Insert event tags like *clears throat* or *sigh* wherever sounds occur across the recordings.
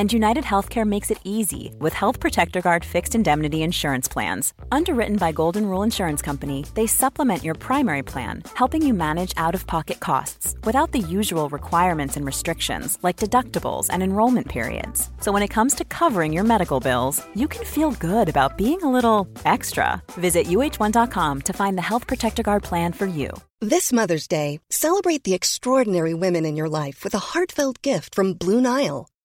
And United Healthcare makes it easy with Health Protector Guard fixed indemnity insurance plans. Underwritten by Golden Rule Insurance Company, they supplement your primary plan, helping you manage out of pocket costs without the usual requirements and restrictions like deductibles and enrollment periods. So when it comes to covering your medical bills, you can feel good about being a little extra. Visit uh1.com to find the Health Protector Guard plan for you. This Mother's Day, celebrate the extraordinary women in your life with a heartfelt gift from Blue Nile.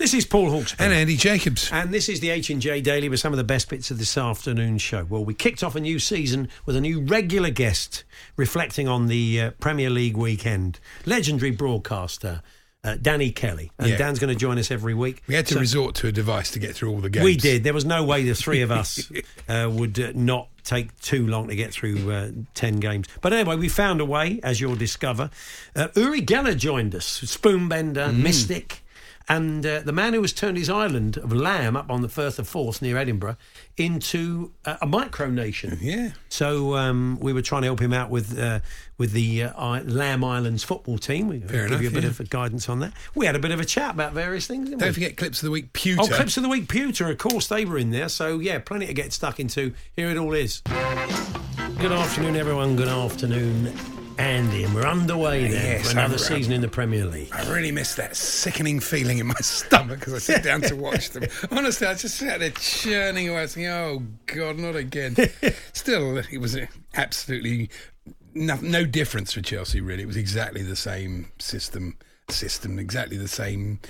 This is Paul Hawksby. And Andy Jacobs. And this is the H&J Daily with some of the best bits of this afternoon show. Well, we kicked off a new season with a new regular guest reflecting on the uh, Premier League weekend. Legendary broadcaster uh, Danny Kelly. And Yeah. Dan's going to join us every week. We had to So- resort to a device to get through all the games. We did. There was no way the three of us *laughs* uh, would uh, not take too long to get through uh, 10 games. But anyway, we found a way, as you'll discover. Uh, Uri Geller joined us, spoonbender, Mm. mystic, and uh, the man who has turned his island of Lamb up on the Firth of Forth near Edinburgh into uh, a micronation. Yeah. So um, we were trying to help him out with uh, with the uh, I- Lamb Islands football team. We Fair give you a bit yeah. of guidance on that. We had a bit of a chat about various things. Didn't Don't we? forget clips of the week. Pewter. Oh, clips of the week, Pewter. Of course, they were in there. So yeah, plenty to get stuck into. Here it all is. Good afternoon, everyone. Good afternoon, Andy, and we're underway now Yes, for another I'm- season in the Premier League. I really miss that sickening feeling in my *laughs* stomach as I sit *laughs* down to watch them. Honestly, I just sat there churning away, thinking, "Oh God, not again." *laughs* Still, it was absolutely no, no difference for Chelsea. Really, it was exactly the same system. System exactly the same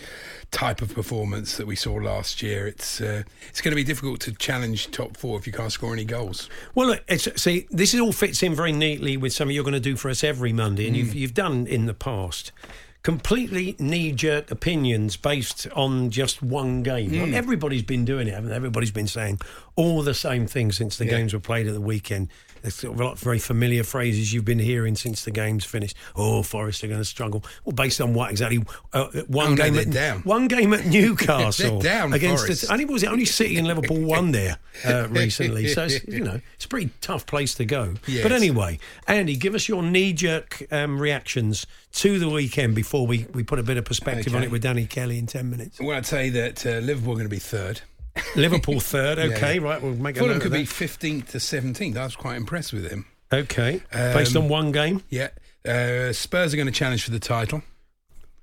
type of performance that we saw last year. It's uh, it's going to be difficult to challenge top four if you can't score any goals. Well, look, it's, see, this all fits in very neatly with something you're going to do for us every Monday, and you've you've done in the past. Completely knee-jerk opinions based on just one game. Like, everybody's been doing it, haven't they? Everybody's been saying all the same things since the games were played at the weekend. There's sort of a lot of very familiar phrases you've been hearing since the games finished. Oh, Forest are going to struggle. Well, based on what exactly? Uh, one Oh, game they're at down. one game at Newcastle *laughs* down, against. Forest. The, only was it only City and Liverpool won there uh, *laughs* recently. So it's, you know it's a pretty tough place to go. Yes. But anyway, Andy, give us your knee-jerk um, reactions to the weekend before we, we put a bit of perspective on it with Danny Kelly in ten minutes. Well, I'd say that uh, Liverpool are going to be third. Liverpool third. Okay, Yeah. right. We'll make a Fulham could of be 15th to 17th. I was quite impressed with him. Okay, based Um, on one game. Yeah. Uh, Spurs are going to challenge for the title.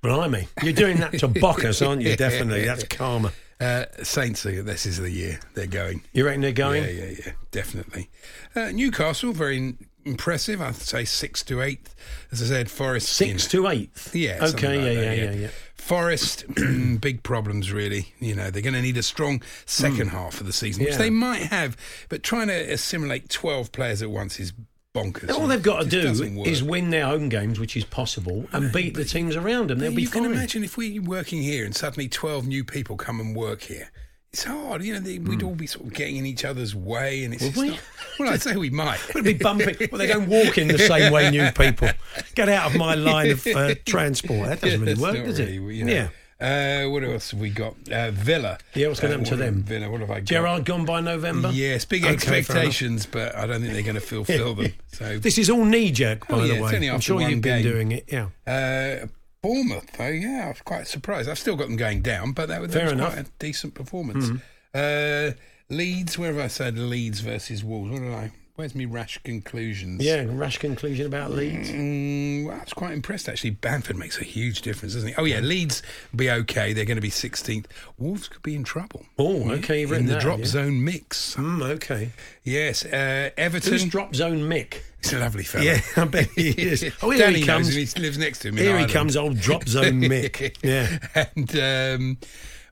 Blimey, you're doing that to *laughs* Bockus, aren't you? Definitely, that's karma. Uh, Saints, this is the year they're going. You reckon they're going? Yeah, yeah, yeah, definitely. Uh, Newcastle, very n- impressive. I'd say six to eighth. As I said, Forest. Six know, to eighth. Yeah. Okay. like yeah, yeah. Yeah. Yeah. Forest, *clears throat* big problems really. You know, they're going to need a strong second half of the season, which Hmm. They might have. But trying to assimilate 12 players at once is bonkers. All they've got to do just doesn't work. is win their home games, which is possible, and beat the teams around them. They'll be you fine. can imagine if we're working here and suddenly 12 new people come and work here. It's hard, you know. They, We'd all be sort of getting in each other's way, and it's Hmm. Would just we? not- well, I'd say we might. Would be bumping? *laughs* Well, they don't walk in the same way new people. Get out of my line of uh, *laughs* transport. That doesn't really work, not does it? really, you know. Yeah. Uh, what else have we got? Uh, Villa. Yeah, what's gonna Uh, happen to what- them? Villa. What have I got? Gerrard gone by November? Yes, big Okay, fair enough. expectations, but I don't think they're going to fulfil them. *laughs* So, This is all knee jerk, by Oh, yeah, the it's way. only I'm after sure one you've been game. doing it. Yeah. uh, Bournemouth, though, yeah, I was quite surprised. I've still got them going down, but that, was- that Fair was enough. Quite a decent performance. Uh, Leeds, where have I said Leeds versus Wolves? What did I? Where's me rash conclusions? Yeah, rash conclusion about Leeds. Mm, well, I was quite impressed actually. Bamford makes a huge difference, doesn't he? Oh yeah, Leeds be okay. They're going to be 16th. Wolves could be in trouble. Oh, okay, you've in the that, drop you? zone mix. Mm, okay. Yes, uh, Everton. Who's drop zone Mick? He's a lovely fellow. Yeah, *laughs* I bet he is. *laughs* Oh, here Danny he comes. He lives next to him. in Here he comes, old drop zone *laughs* Mick. Yeah. and um,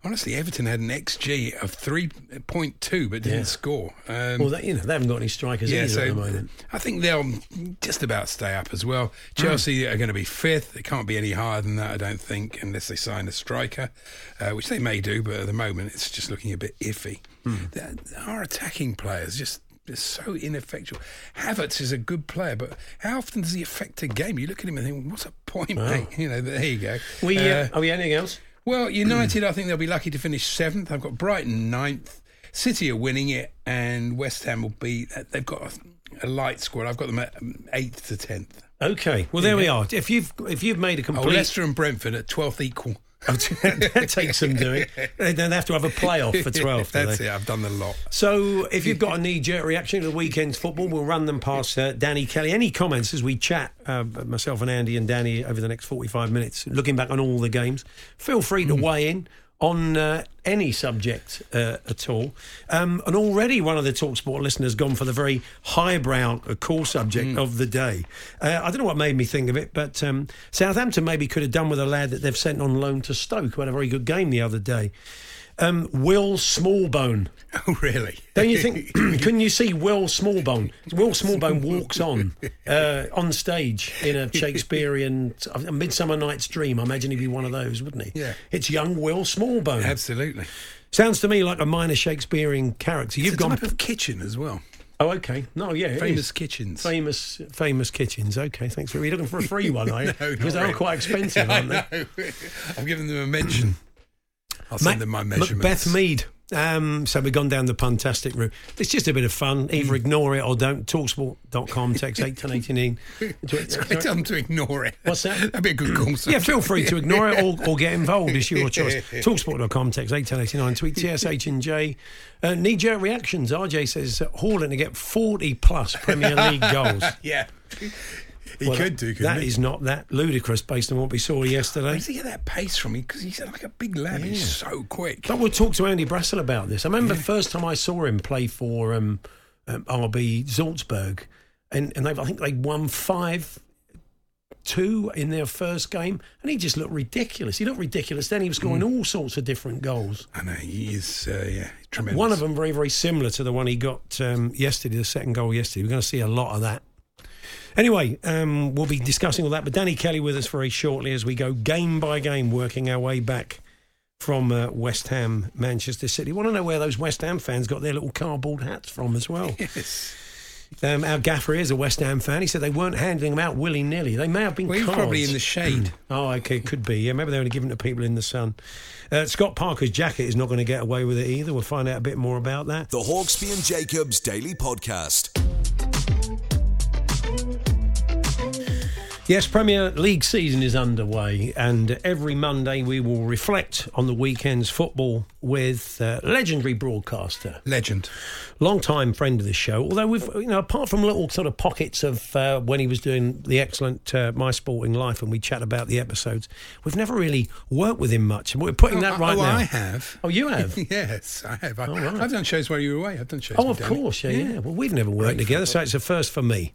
Honestly, Everton had an XG of 3.2 but didn't Yeah. score. Um, Well, that, you know, they haven't got any strikers yeah, either so at the moment. I think they'll just about stay up as well. Chelsea are going to be fifth. It can't be any higher than that, I don't think, unless they sign a striker, uh, which they may do. But at the moment, it's just looking a bit iffy. The- Our attacking players just. are so ineffectual. Havertz is a good player, but how often does he affect a game? You look at him and think, "What's a point, mate?" You know. There you go. We, uh, Uh, oh, yeah, anything else? Well, *clears throat* United, I think they'll be lucky to finish seventh. I've got Brighton ninth. City are winning it, and West Ham will be. They've got a, a light squad. I've got them at um, eighth to tenth. Okay, well there we are. If you've if you've made a complete, Oh, Leicester and Brentford at twelfth equal. *laughs* that takes some doing. They don't have to have a playoff for twelfth. do *laughs* That's they? it. I've done the lot. So, if you've got a knee jerk reaction to the weekend's football, we'll run them past uh, Danny Kelly. Any comments as we chat, uh, myself and Andy and Danny, over the next 45 minutes, looking back on all the games? Feel free to weigh in on uh, any subject uh, at all. Um, and already one of the Talksport listeners gone for the very highbrow uh, cool subject of the day. Uh, I don't know what made me think of it, but um, Southampton maybe could have done with a lad that they've sent on loan to Stoke, who had a very good game the other day. Um, Will Smallbone. Oh, really? Don't you think? *laughs* *clears throat* couldn't you see Will Smallbone? Will Smallbone walks on *laughs* uh, on stage in a Shakespearean a Midsummer Night's Dream. I imagine he'd be one of those, wouldn't he? Yeah. It's young Will Smallbone. Absolutely. Sounds to me like a minor Shakespearean character. You've it's a gone. type of kitchen as well. Oh, okay. No, yeah, Famous kitchens. Famous, famous kitchens. Okay, thanks for. You're looking for a free one, are you? *laughs* No, because they are really. quite expensive, aren't they? I know. I've given them a mention. I'll send them my measurements. Macbeth Mead. Um, so we've gone down the puntastic route. It's just a bit of fun. Either Mm. ignore it or don't. Talksport.com, text 81089. *laughs* It's great tell them to ignore it. What's that? That'd be a good call. Yeah, feel free to *laughs* ignore it or, or get involved. It's your choice. *laughs* Talksport.com, text 81089, tweet TSH and J. Uh, knee jerk reactions. RJ says Haaland to get 40 plus Premier League goals. Yeah. He Well, could do, That he? is not that ludicrous based on what we saw yesterday. Where does he get that pace from? Him because he's like a big lad. He's so quick. But we'll talk to Andy Brassell about this. I remember the first time I saw him play for um, um, RB Salzburg, and, and they've, I think they won 5 2 in their first game, and he just looked ridiculous. He looked ridiculous. Then he was scoring all sorts of different goals. I know he is. Uh, yeah, tremendous. One of them very, very similar to the one he got um, yesterday, the second goal yesterday. We're going to see a lot of that. Anyway, um, we'll be discussing all that. But Danny Kelly with us very shortly as we go game by game, working our way back from uh, West Ham, Manchester City. Want to know where those West Ham fans got their little cardboard hats from as well? *laughs* Yes. Um, our gaffer is a West Ham fan. He said they weren't handing them out willy nilly. They may have been Well, he's cards. probably in the shade. *clears throat* Oh, okay, could be. Yeah, maybe they were only giving to people in the sun. Uh, Scott Parker's jacket is not going to get away with it either. We'll find out a bit more about that. The Hawksby and Jacobs Daily Podcast. Yes, Premier League season is underway, and every Monday we will reflect on the weekend's football with uh, legendary broadcaster, Legend. long-time friend of the show. Although we've, you know, apart from little sort of pockets of uh, when he was doing the excellent uh, My Sporting Life, and we chat about the episodes, we've never really worked with him much. And we're putting that oh, right oh, now. I have. Oh, you have. *laughs* yes, I have. I, Oh, right. I've done shows while you were away. I've done shows. Oh, of course, yeah, yeah. Well, we've never worked together, so it's a first for me.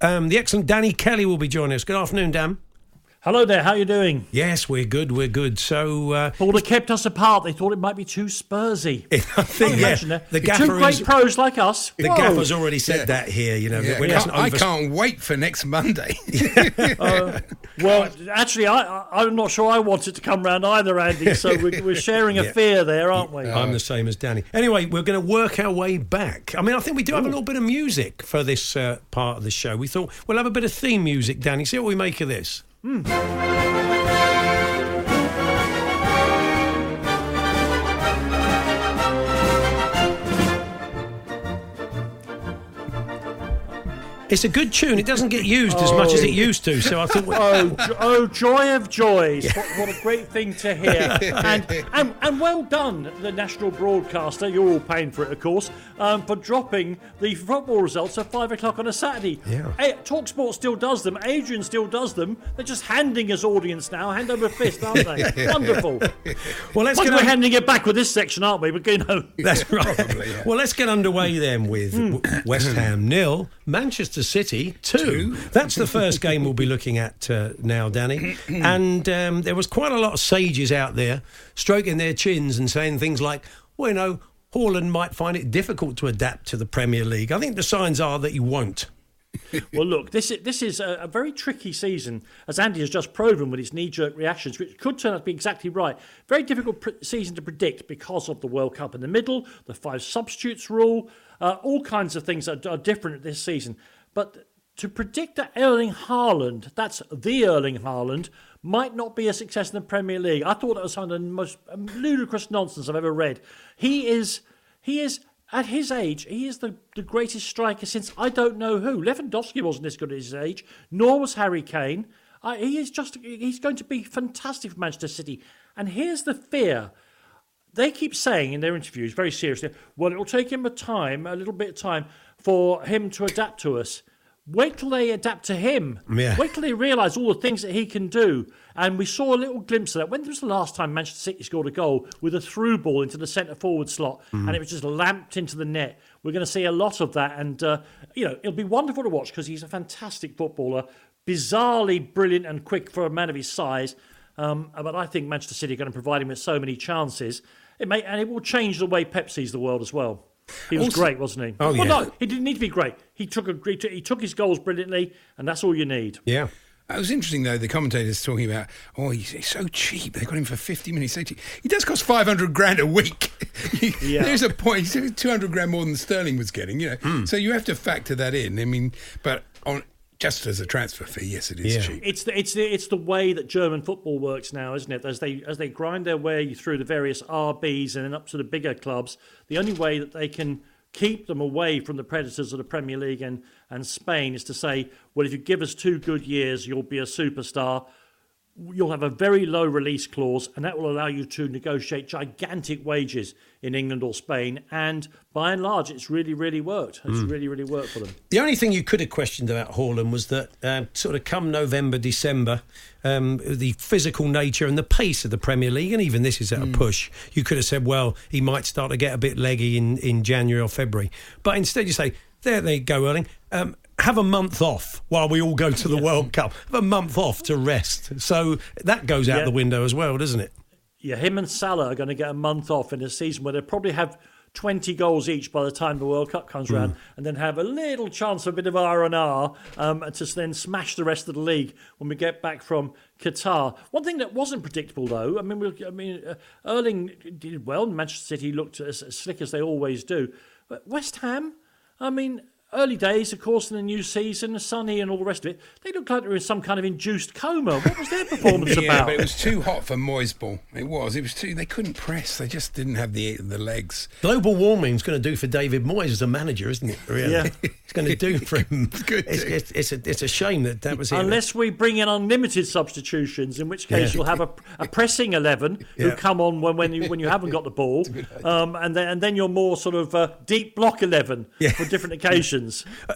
Um, the excellent Danny Kelly will be joining us. Good afternoon, Dan. Hello there, how are you doing? Yes, we're good. We're good. So, uh, Well, they kept us apart. They thought it might be too Spursy. *laughs* I think, Can't yeah, imagine that. the Two great is, pros like us. the Whoa. gaffer's already said that here. You know, Yeah, we can't- mustn't I can't wait for next Monday. *laughs* Well, actually, I, I, I'm not sure I want it to come round either, Andy. So we're, *laughs* we're sharing a Yeah. fear there, aren't we? I'm the same as Danny. Anyway, we're going to work our way back. I mean, I think we do have a little bit of music for this uh, part of the show. We thought we'll have a bit of theme music, Danny. See what we make of this. Mm. It's a good tune. It doesn't get used as much as it used to. So I thought, *laughs* Oh, oh, joy of joys! What, what a great thing to hear, *laughs* and, and and well done, the national broadcaster. You're all paying for it, of course, um, for dropping the football results at five o'clock on a Saturday. Yeah. Eh, Talksport still does them. Adrian still does them. They're just handing us audience now, hand over fist, aren't they? *laughs* Wonderful. well, let's get we're handing it back with this section, aren't we? But you know, That's right. Well, let's get underway then with Hmm. West Ham nil, Manchester Manchester City, two. That's the first game we'll be looking at uh, now, Danny. *clears throat* and um, there was quite a lot of sages out there stroking their chins and saying things like, well, you know, Haaland might find it difficult to adapt to the Premier League. I think the signs are that he won't. *laughs* well, look, this is, this is a, a, very tricky season, as Andy has just proven with his knee jerk reactions, which could turn out to be exactly right. Very difficult pr- season to predict because of the World Cup in the middle, the five substitutes rule, uh, all kinds of things are, are different this season. But to predict that Erling Haaland, that's the Erling Haaland, might not be a success in the Premier League. I thought that was some of the most ludicrous nonsense I've ever read. He is, he is at his age, he is the, the greatest striker since I don't know who. Lewandowski wasn't this good at his age, nor was Harry Kane. He is just, he's going to be fantastic for Manchester City. And here's the fear. They keep saying in their interviews, very seriously, well, it'll take him a time, a little bit of time, for him to adapt to us. Wait till they adapt to him. Yeah. Wait till they realise all the things that he can do. And we saw a little glimpse of that. When was the last time Manchester City scored a goal with a through ball into the centre forward slot mm. and it was just lamped into the net? We're going to see a lot of that. And, uh, you know, it'll be wonderful to watch because he's a fantastic footballer, bizarrely brilliant and quick for a man of his size. Um, but I think Manchester City are going to provide him with so many chances. It may, and it will change the way Pep sees the world as well. He was also, great, wasn't he? Oh well, yeah. no, he didn't need to be great. He took a he took his goals brilliantly, and that's all you need. Yeah. It was interesting though. The commentators talking about, oh, he's, he's so cheap. They got him for fifty minutes. He does cost five hundred grand a week. *laughs* yeah. There's a point. Two hundred grand more than Sterling was getting. You know, mm. so you have to factor that in. I mean, but on just as a transfer fee, yes, it is yeah. cheap. It's the, it's the it's the way that German football works now, isn't it? As they as they grind their way through the various RBs and then up to the bigger clubs, the only way that they can keep them away from the predators of the Premier League and, and Spain is to say, well, if you give us two good years, you'll be a superstar you'll have a very low release clause, and that will allow you to negotiate gigantic wages in England or Spain. And by and large, it's really, really worked. It's mm. really, really worked for them. The only thing you could have questioned about Haaland was that, uh, sort of come November, December, um, the physical nature and the pace of the Premier League, and even this is at mm. a push. You could have said, well, he might start to get a bit leggy in, in January or February. But instead, you say, there they go, Erling. Um, have a month off while we all go to the yeah. World Cup. Have a month off to rest. So that goes out yeah. the window as well, doesn't it? Yeah, him and Salah are going to get a month off in a season where they probably have 20 goals each by the time the World Cup comes mm. around, and then have a little chance of a bit of R and R um, to then smash the rest of the league when we get back from Qatar. One thing that wasn't predictable, though, I mean, I mean, uh, Erling did well. Manchester City looked as, as slick as they always do, but West Ham. I mean, early days, of course, in the new season, sunny and all the rest of it, they looked like they were in some kind of induced coma. What was their *laughs* performance yeah, about? but it was too hot for Moyes ball. It was. It was too. They couldn't press. They just didn't have the the legs. Global warming is going to do for David Moyes as a manager, isn't it? Really? Yeah, *laughs* it's going to do for him. *laughs* it's, it's, it's, a it's a shame that that was. Unless we bring in unlimited substitutions, in which case yeah. you'll have a, a pressing eleven yeah. who come on when when you when you haven't got the ball, um, and then and then you're more sort of uh, deep block eleven yeah. for different occasions.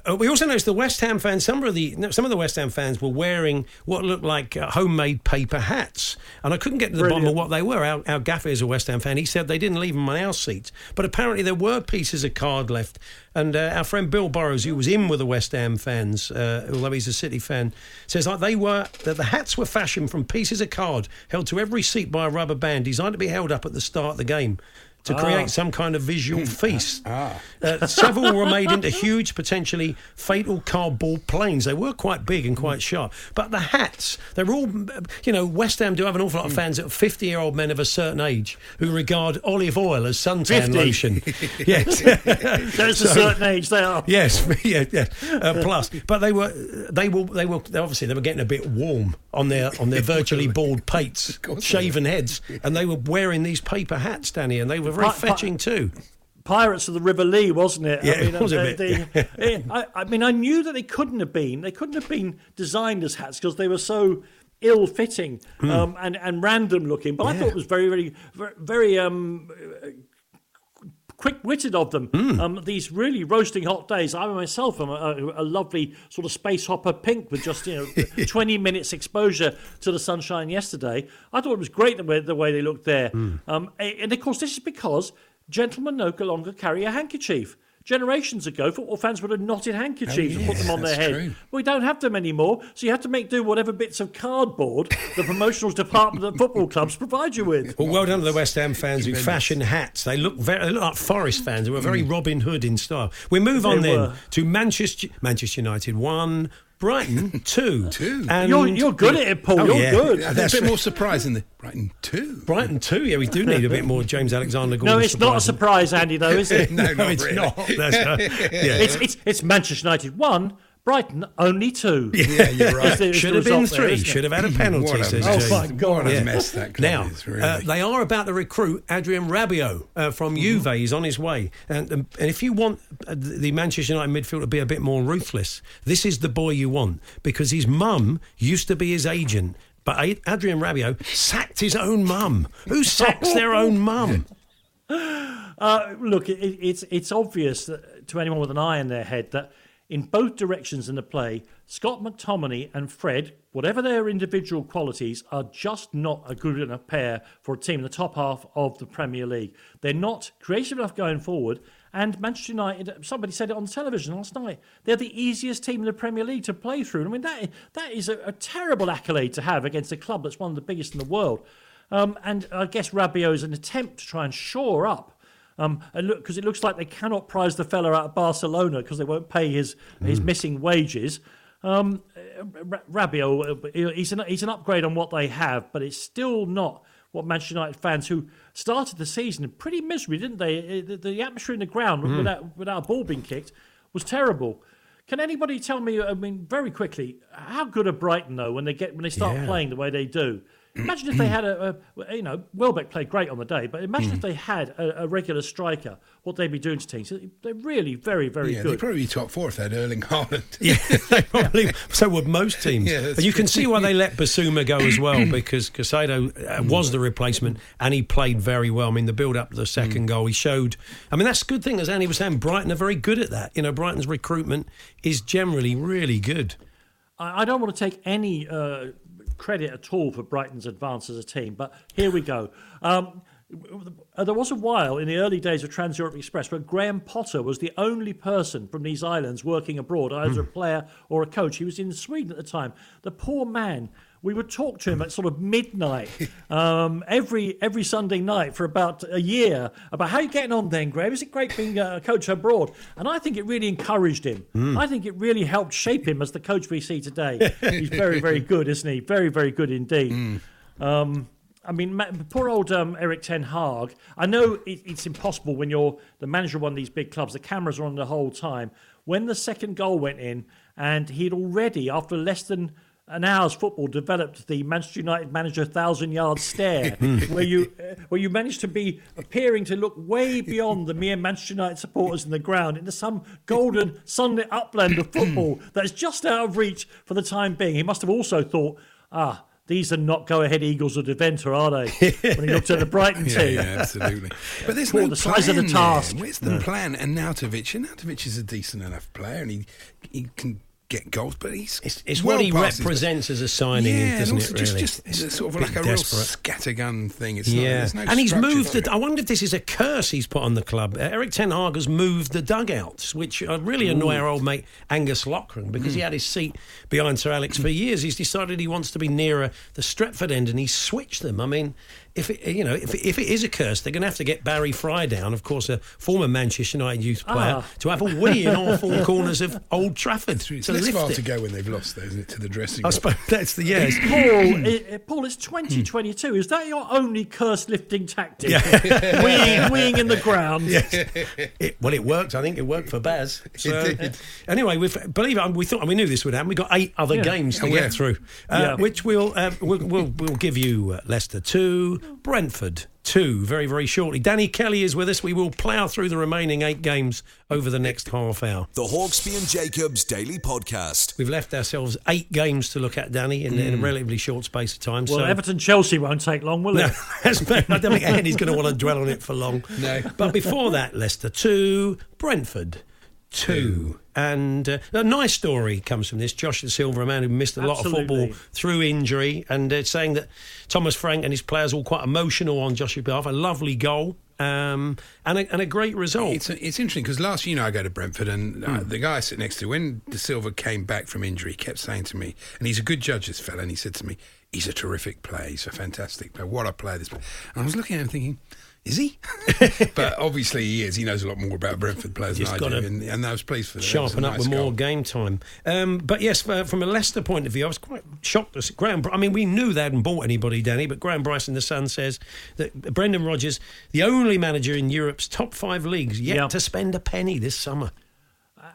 Uh, we also noticed the West Ham fans. Some of the some of the West Ham fans were wearing what looked like uh, homemade paper hats, and I couldn't get to the Brilliant. bottom of what they were. Our, our gaffer is a West Ham fan. He said they didn't leave them on our seats, but apparently there were pieces of card left. And uh, our friend Bill Burrows, who was in with the West Ham fans, uh, although he's a City fan, says like they were that the hats were fashioned from pieces of card held to every seat by a rubber band, designed to be held up at the start of the game to create ah. some kind of visual hmm. feast. Ah. Uh, several were made into huge, potentially fatal cardboard planes. They were quite big and quite sharp. But the hats, they're all, you know, West Ham do have an awful lot of hmm. fans that 50 year old men of a certain age who regard olive oil as suntan 50. lotion. *laughs* yes. There's so, a certain age they are. Yes, *laughs* yeah, yeah. Uh, plus. But they were, they were, they were, obviously, they were getting a bit warm on their, on their *laughs* virtually bald pates, shaven heads, and they were wearing these paper hats, Danny, and they were very fetching too. Pirates of the River Lee, wasn't it? Yeah, I mean, *laughs* it was a bit. They, I, I, mean, I knew that they couldn't have been. They couldn't have been designed as hats because they were so ill-fitting mm. um, and and random looking. But yeah. I thought it was very, very, very, very um, quick-witted of them. Mm. Um, these really roasting hot days. I myself am a, a, lovely sort of space hopper pink with just you know *laughs* 20 minutes exposure to the sunshine yesterday. I thought it was great the way, the way they looked there. Mm. Um, and of course, this is because gentlemen no longer carry a handkerchief. Generations ago, football fans would have knotted handkerchiefs Oh, and put them on their head. true. We don't have them anymore, so you have to make do whatever bits of cardboard the promotional department of football clubs provide you with. Well, well done to the West Ham fans who fashion hats. They look very they look like Forest fans They were very mm. Robin Hood in style. We move on They then were. to Manchester Manchester United one, Brighton *laughs* two. Two. And You're- you're good at it, Paul. Oh, You're yeah. good. I think That's a bit right. more surprising than Brighton two. Brighton two. Yeah, we do need a bit more James Alexander. No, it's not a surprise. surprise, Andy, though, is it? No, *laughs* No, not *laughs* it's really. not. That's right. Uh, yeah. It's, it's, it's Manchester United 1, Brighton only 2. *laughs* Yeah, you're right. Is the- Should have been result there, three. isn't? Should have had a penalty. What a says Oh, my God. What a Yeah. mess that club Now, is, really. uh, they are about to recruit Adrien Rabiot uh, from Mm-hmm. Juve. He's on his way. And, um, and if you want uh, the the Manchester United midfield to be a bit more ruthless, this is the boy you want because his mum used to be his agent. But Adrien Rabiot sacked his own mum. Who sacks their own *laughs* mum? Uh, look, it, it's it's obvious that, to anyone with an eye in their head that in both directions in the play, Scott McTominay and Fred, whatever their individual qualities, are just not a good enough pair for a team in the top half of the Premier League. They're not creative enough going forward. And Manchester United, somebody said it on television last night, they're the easiest team in the Premier League to play through. I mean, that, that is a, a terrible accolade to have against a club that's one of the biggest in the world. Um, and I guess Rabiot is an attempt to try and shore up um, and look, because it looks like they cannot prize the fella out of Barcelona because they won't pay his his missing wages. Um, Ra- Rabiot, uh, he's an he's an upgrade on what they have, but it's still not what Manchester United fans who started the season pretty miserably, didn't they? Uh, The, the atmosphere in the ground without without a ball being kicked was terrible. Can anybody tell me? I mean, very quickly, how good are Brighton though when they get when they start Yeah. playing the way they do? Imagine if they had a, a you know, Welbeck played great on the day, but imagine if they had a, a regular striker, what they'd be doing to teams. They're really very, very yeah, they'd good. probably be top four if they had Erling Haaland. *laughs* Yeah, *laughs* they probably. So would most teams. Yeah, but you can see why they let Bissouma go as well *clears throat* because Caicedo uh, was the replacement and he played very well. I mean, the build up to the second Mm. goal, he showed. I mean, that's a good thing. As Andy was saying, Brighton are very good at that. You know, Brighton's recruitment is generally really good. I, I don't want to take any uh, credit at all for Brighton's advance as a team, but here we go. Um, uh, there was a while in the early days of Trans Europe Express where Graham Potter was the only person from these islands working abroad, either a player or a coach. He was in Sweden at the time. The poor man. We would talk to him at sort of midnight um, every every Sunday night for about a year about how you getting on then, Graham. Is it great being a coach abroad? And I think it really encouraged him. I think it really helped shape him as the coach we see today. *laughs* He's very, very good, isn't he? Very, very good indeed. Um, I mean, poor old um, Erik Ten Hag. I know it, it's impossible when you're the manager of one of these big clubs. The cameras are on the whole time. When the second goal went in, and he'd already, after less than an hour's football, developed the Manchester United manager thousand yard stare, *laughs* where you uh, where you managed to be appearing to look way beyond the mere Manchester United supporters in the ground into some golden sunlit upland of football *clears throat* that's just out of reach for the time being. He must have also thought, ah. These are not go-ahead Eagles or Deventer, are they? when he looked at the Brighton *laughs* team. yeah, absolutely. But there's Poor no the size of the task. There. Where's the plan? And Nautovic, and Nautovic is a decent enough player, and he he can get goals, but he's It's, it's well what he past his- represents as a signing, yeah, doesn't it? just, Really, just It's sort of like a real scattergun thing. It's Yeah, there's no and he's moved. The, it. I wonder if this is a curse he's put on the club. Uh, Erik Ten Hag has moved the dugouts, which really annoy our old mate Angus Loughran because Hmm. he had his seat behind Sir Alex for years. He's decided he wants to be nearer the Stretford end, and he's switched them. I mean, if it, you know, if, if it is a curse, they're going to have to get Barry Fry down, of course, a former Manchester United youth player, Ah. to have a wee in all four *laughs* corners of Old Trafford It's to less far it. to go when they've lost, though, isn't it, to the dressing room? I room? suppose that's the yes. Paul, i- i- Paul, it's 2022. Is that your only curse lifting tactic? Yeah. *laughs* weeing, weeing in the ground. It, well, it worked. I think it worked for Baz. *laughs* So, It did. Anyway, we've, believe it, we thought we knew this would happen. We've got eight other Yeah. games to Oh, get yeah. through, uh, Yeah. which we'll, uh, we'll, we'll we'll give you uh, Leicester two, Brentford two, very very shortly. Danny Kelly is with us. We will plough through the remaining eight games over the next half hour. The Hawksby and Jacobs Daily Podcast. We've left ourselves eight games to look at, Danny, in, in a mm. relatively short space of time. Well, so Everton Chelsea won't take long, will no, it? *laughs* that's, I don't think Andy's going to want to dwell on it for long. No. But before that, Leicester 2, Brentford 2. And uh, a nice story comes from this. Josh Dasilva, a man who missed a lot of football through injury, and uh, saying that Thomas Frank and his players were all quite emotional on Josh's behalf. A lovely goal. um, and, a, and a great result. It's, it's interesting because last year, you know, I go to Brentford, and uh, Hmm. the guy I sit next to, when De Silva came back from injury, he kept saying to me, and he's a good judge, this fella, and he said to me, he's a terrific player, he's a fantastic player. What a player this player. And I was looking at him thinking, is he? *laughs* but obviously he is. He knows a lot more about Brentford players Just than I do, and, and I was pleased for that. It sharpen up nice with more game time. Um, but yes, uh, from a Leicester point of view, I was quite shocked. To Graham, I mean, we knew they hadn't bought anybody, Danny, but Graham Bryson, the Sun says that Brendan Rodgers, the only manager in Europe's top five leagues, yet Yeah. to spend a penny this summer.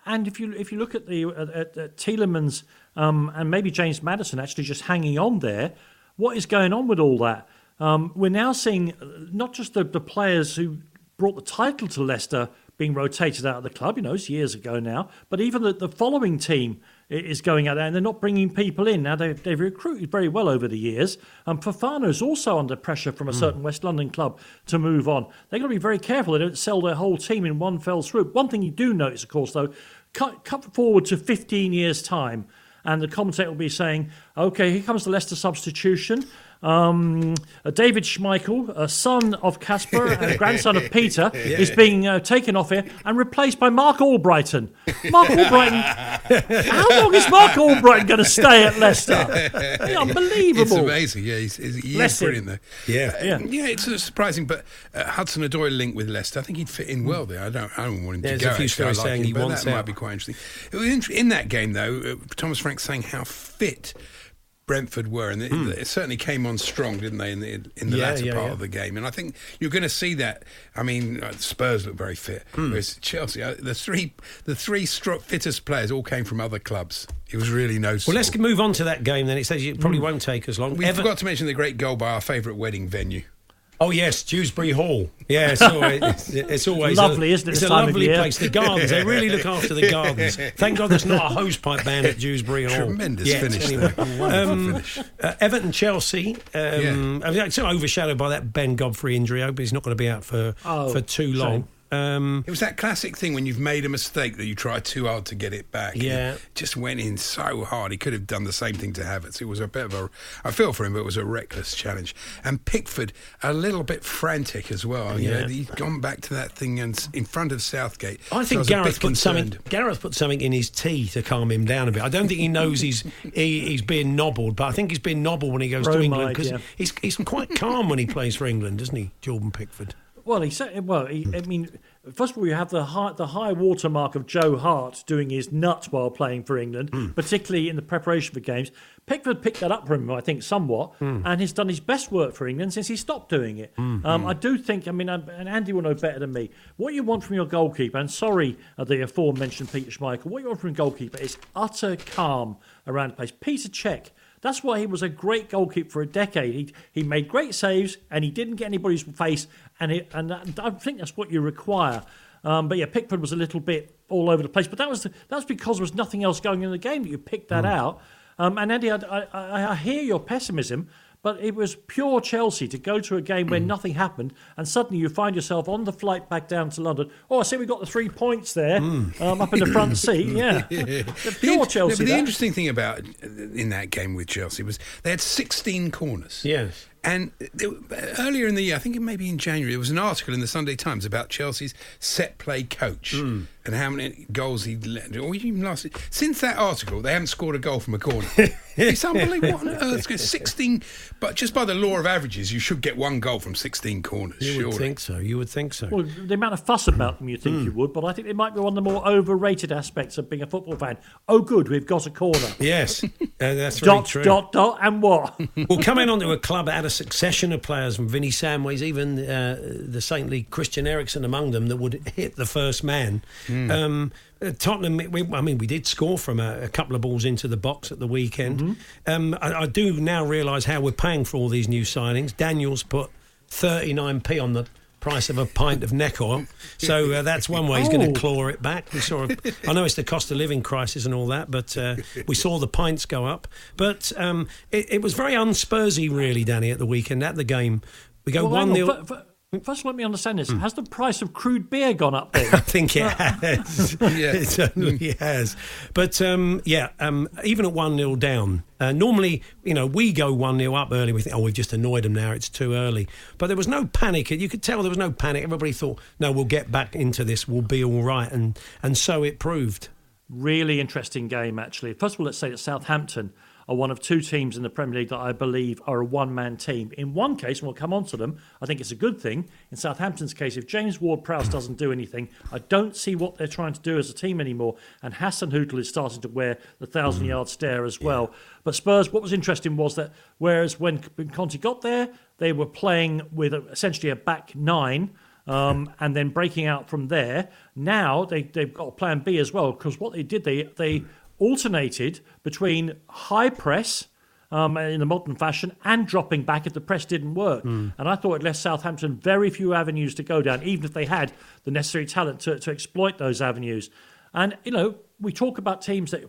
And if you if you look at the at, at, at Tielemans um, and maybe James Maddison actually just hanging on there, what is going on with all that? Um, we're now seeing uh, not just the, the players who brought the title to Leicester being rotated out of the club, you know, it's years ago now, but even the, the following team is going out there and they're not bringing people in. Now, they've, they've recruited very well over the years. And um, is also under pressure from a certain West London club to move on. They've got to be very careful they don't sell their whole team in one fell swoop. One thing you do notice, of course, though, cut, cut forward to 15 years' time, and the commentator will be saying, okay, here comes the Leicester substitution. Um, uh, David Schmeichel, a son of Kasper and grandson of Peter, *laughs* is being uh, taken off here and replaced by Marc Albrighton. Marc *laughs* Albrighton, how long is Marc Albrighton going to stay at Leicester? It's unbelievable. It's amazing. Yeah, he's, he's, he is brilliant there. Yeah. Uh, Yeah. yeah. It's uh, surprising, but uh, Hudson Odoi linked with Leicester. I think he'd fit in well there. I don't. I don't want him There's to go. few actually. I stories like saying him, he wants that out. might be quite interesting. It was int- in that game though. Uh, Thomas Frank saying how fit. Brentford were, and it, it certainly came on strong, didn't they, in the in the. Yeah, latter yeah, part yeah. of the game? And I think you're going to see that. I mean, uh, Spurs look very fit, Hmm. whereas Chelsea, uh, the three the three fittest players all came from other clubs. It was really noticeable. Well, let's move on to that game then. It says it probably won't take us long. We Ever- forgot to mention the great goal by our favourite wedding venue. Oh yes, Dewsbury Hall. Yeah, it's always, *laughs* it's, it's always Lovely, a, isn't it, It's a lovely place. The gardens, they really look after the gardens. *laughs* Thank God there's not a hosepipe ban at Dewsbury Hall. Tremendous yet, finish anyway. there. Wonderful Um, finish. Uh, Everton Chelsea. Um, I mean, it's overshadowed by that Ben Godfrey injury. I hope he's not going to be out for Oh, for too long. Um, It was that classic thing when you've made a mistake that you try too hard to get it back. Yeah. He just went in so hard. He could have done the same thing to Havertz. It was a bit of a. I feel for him, but it was a reckless challenge. And Pickford, a little bit frantic as well. You Yeah. know, he's gone back to that thing and in front of Southgate. I think was a bit Gareth put something. Gareth put something in his tea to calm him down a bit. I don't think he knows he's he, he's being nobbled, but I think he's being nobbled when he goes to England because yeah. he's he's quite calm when he plays for England, isn't he, Jordan Pickford? Well, he said. Well, he, I mean, first of all, you have the high, the high watermark of Joe Hart doing his nuts while playing for England, Hmm. particularly in the preparation for games. Pickford picked that up from him, I think, somewhat, Hmm. and has done his best work for England since he stopped doing it. Um, I do think. I mean, um, and Andy will know better than me. What you want from your goalkeeper, and sorry, uh, the aforementioned Peter Schmeichel. What you want from a goalkeeper is utter calm around the place. Peter Cech. That's why he was a great goalkeeper for a decade. He, he made great saves and he didn't get anybody's face, and it, and I think that's what you require. Um, but yeah, Pickford was a little bit all over the place, but that was the, that was because there was nothing else going in the game that you picked that out. Um, and Andy, I, I, I- hear your pessimism, but it was pure Chelsea to go to a game where nothing happened, and suddenly you find yourself on the flight back down to London. Oh, I see we got the three points there um, up in the front seat. *laughs* Yeah, pure Chelsea. but the that. interesting thing about uh, in that game with Chelsea was they had 16 corners. Yes. And earlier in the year, I think it may be in January, there was an article in the Sunday Times about Chelsea's set play coach Hmm. And how many goals he'd let. Or even last since that article, they haven't scored a goal from a corner. *laughs* it's unbelievable. What on earth? 16, but just by the law of averages, you should get one goal from 16 corners. You surely. would think so. You would think so. Well, the amount of fuss about them, you think Hmm. you would, but I think it might be one of the more overrated aspects of being a football fan. Oh, good, we've got a corner. yes, *laughs* uh, that's very dot, true. dot, dot, and what? *laughs* well, coming onto a club that had a succession of players from Vinny Samways, even uh, the saintly Christian Eriksen among them, that would hit the first man. Um, uh, Tottenham, we, I mean, we did score from a, a couple of balls into the box at the weekend. Um, I, I do now realise how we're paying for all these new signings. Daniels put 39p on the price of a pint of neck oil. So uh, that's one way he's going Oh. to claw it back. We saw. A, I know it's the cost of living crisis and all that, but uh, we saw the pints go up. But um, it, it was very unspursy, really, Danny, at the weekend at the game. We go Well, one on, 0 fir- fir- First of all, let me understand this. Has the price of crude beer gone up then? *laughs* I think it has. *laughs* Yeah. it certainly has. But um, yeah, um, even at 1 0 down, uh, normally, you know, we go 1 0 up early. We think, oh, we've just annoyed them now. It's too early. But there was no panic. You could tell there was no panic. Everybody thought, no, we'll get back into this. We'll be all right. And, and so it proved. really interesting game, actually. First of all, let's say that Southampton are one of two teams in the Premier League that I believe are a one man team. In one case, and we'll come on to them, I think it's a good thing. In Southampton's case, if James Ward Prowse doesn't do anything, I don't see what they're trying to do as a team anymore. And Hasenhüttl is starting to wear the thousand yard stare as well. But Spurs, what was interesting was that whereas when when Conte got there, they were playing with essentially a back nine. Um, and then breaking out from there. Now they, they've got a plan B as well because what they did, they, they alternated between high press um, in the modern fashion and dropping back if the press didn't work. And I thought it left Southampton very few avenues to go down, even if they had the necessary talent to, to exploit those avenues. And, you know, we talk about teams that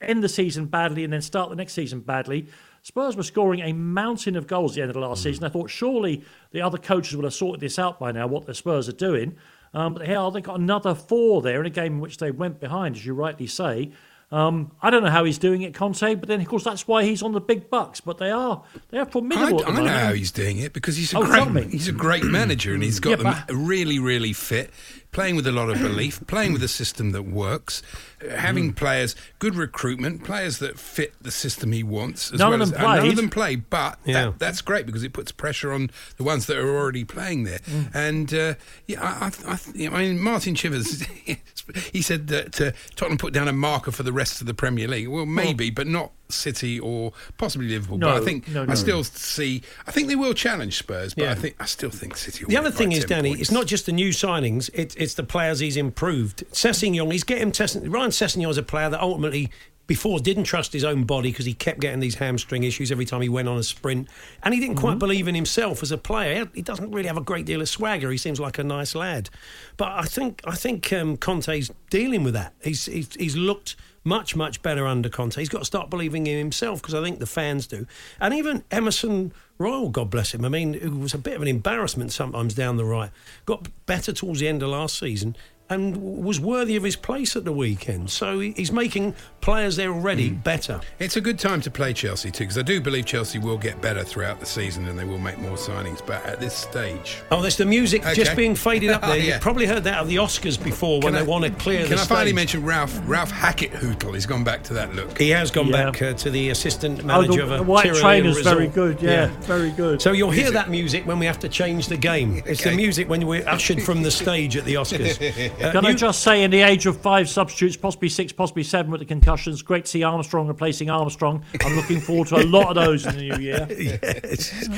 end the season badly and then start the next season badly. Spurs were scoring a mountain of goals at the end of the last season. I thought surely the other coaches would have sorted this out by now, what the Spurs are doing. Um, but hell, they got another four there in a game in which they went behind, as you rightly say. Um, I don't know how he's doing it, Conte, but then of course that's why he's on the big bucks. But they are they are I, formidable. the I know how he's doing it because he's a Oh, great he's a great manager and he's got Yeah, them really really fit, playing with a lot of *coughs* belief, playing with a system that works, uh, having players good recruitment, players that fit the system he wants. As None well of as, them uh, none of them play, but Yeah. that, that's great because it puts pressure on the ones that are already playing there. And uh, yeah, I, I, I, I mean Martin Chivers, *laughs* he said that uh, Tottenham put down a marker for the rest of the Premier League. Well, maybe, but not City or possibly Liverpool. but No, I think no, I no. still see. I think they will challenge Spurs, but Yeah. I think I still think City. Will The other thing is, Danny, points. it's not just the new signings; it's it's the players he's improved. Sessegnon, he's getting Sessegnon. Ryan Sessegnon is a player that ultimately. Before didn't trust his own body because he kept getting these hamstring issues every time he went on a sprint, and he didn't quite believe in himself as a player. He doesn't really have a great deal of swagger. He seems like a nice lad, but I think I think um, Conte's dealing with that. He's, he's he's looked much much better under Conte. He's got to start believing in himself because I think the fans do, and even Emerson Royal, God bless him. I mean, who was a bit of an embarrassment sometimes down the right, got better towards the end of last season. And was worthy of his place at the weekend. So he's making players there already better. It's a good time to play Chelsea too, because I do believe Chelsea will get better throughout the season and they will make more signings. But at this stage, Oh, there's the music Okay. just being faded up there. *laughs* Yeah. You've probably heard that at the Oscars before when Can they I- want to clear Can the I finally mention Ralph Ralph Hasenhüttl? He's gone back to that look. He has gone Yeah. back uh, to the assistant Oh, manager the, of a the white Tyrolean trainer's resort. very good. Yeah, very good. So you'll hear that music when we have to change the game. It's the music when we're ushered from the *laughs* stage at the Oscars. *laughs* Uh, Can I just say, in the age of five substitutes, possibly six, possibly seven with the concussions, great to see Armstrong replacing Armstrong. I'm looking forward to a lot of those in the new year. *laughs* yes.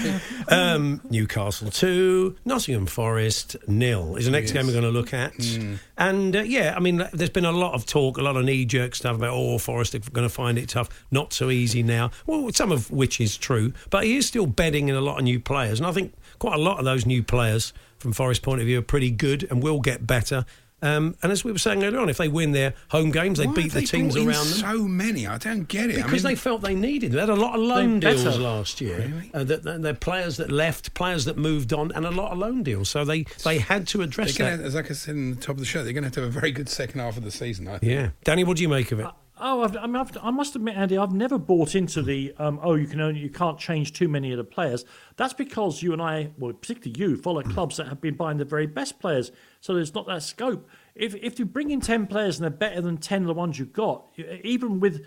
um, Newcastle 2, Nottingham Forest nil is the next game we're going to look at. Hmm. And uh, yeah, I mean, there's been a lot of talk, a lot of knee jerk stuff about, oh, Forest are going to find it tough, not so easy now. Well, some of which is true, but he is still bedding in a lot of new players. And I think quite a lot of those new players, from Forest point of view, are pretty good and will get better. Um, and as we were saying earlier on, if they win their home games, they Why beat have the they teams brought in around them. So many, I don't get it. I Because mean, they felt they needed. They had a lot of loan deals better. last year. Really? Uh, that, that, they're players that left, players that moved on, and a lot of loan deals. So they, they had to address gonna, that. as like I said in the top of the show, they're going to have to have a very good second half of the season. I think. Yeah, Danny, what do you make of it? Oh, I've, I, mean, I've, I must admit, Andy, I've never bought into the um, oh, you can only you can't change too many of the players. That's because you and I, well, particularly you, follow clubs that have been buying the very best players, so there's not that scope. If if you bring in ten players and they're better than ten of the ones you've got, even with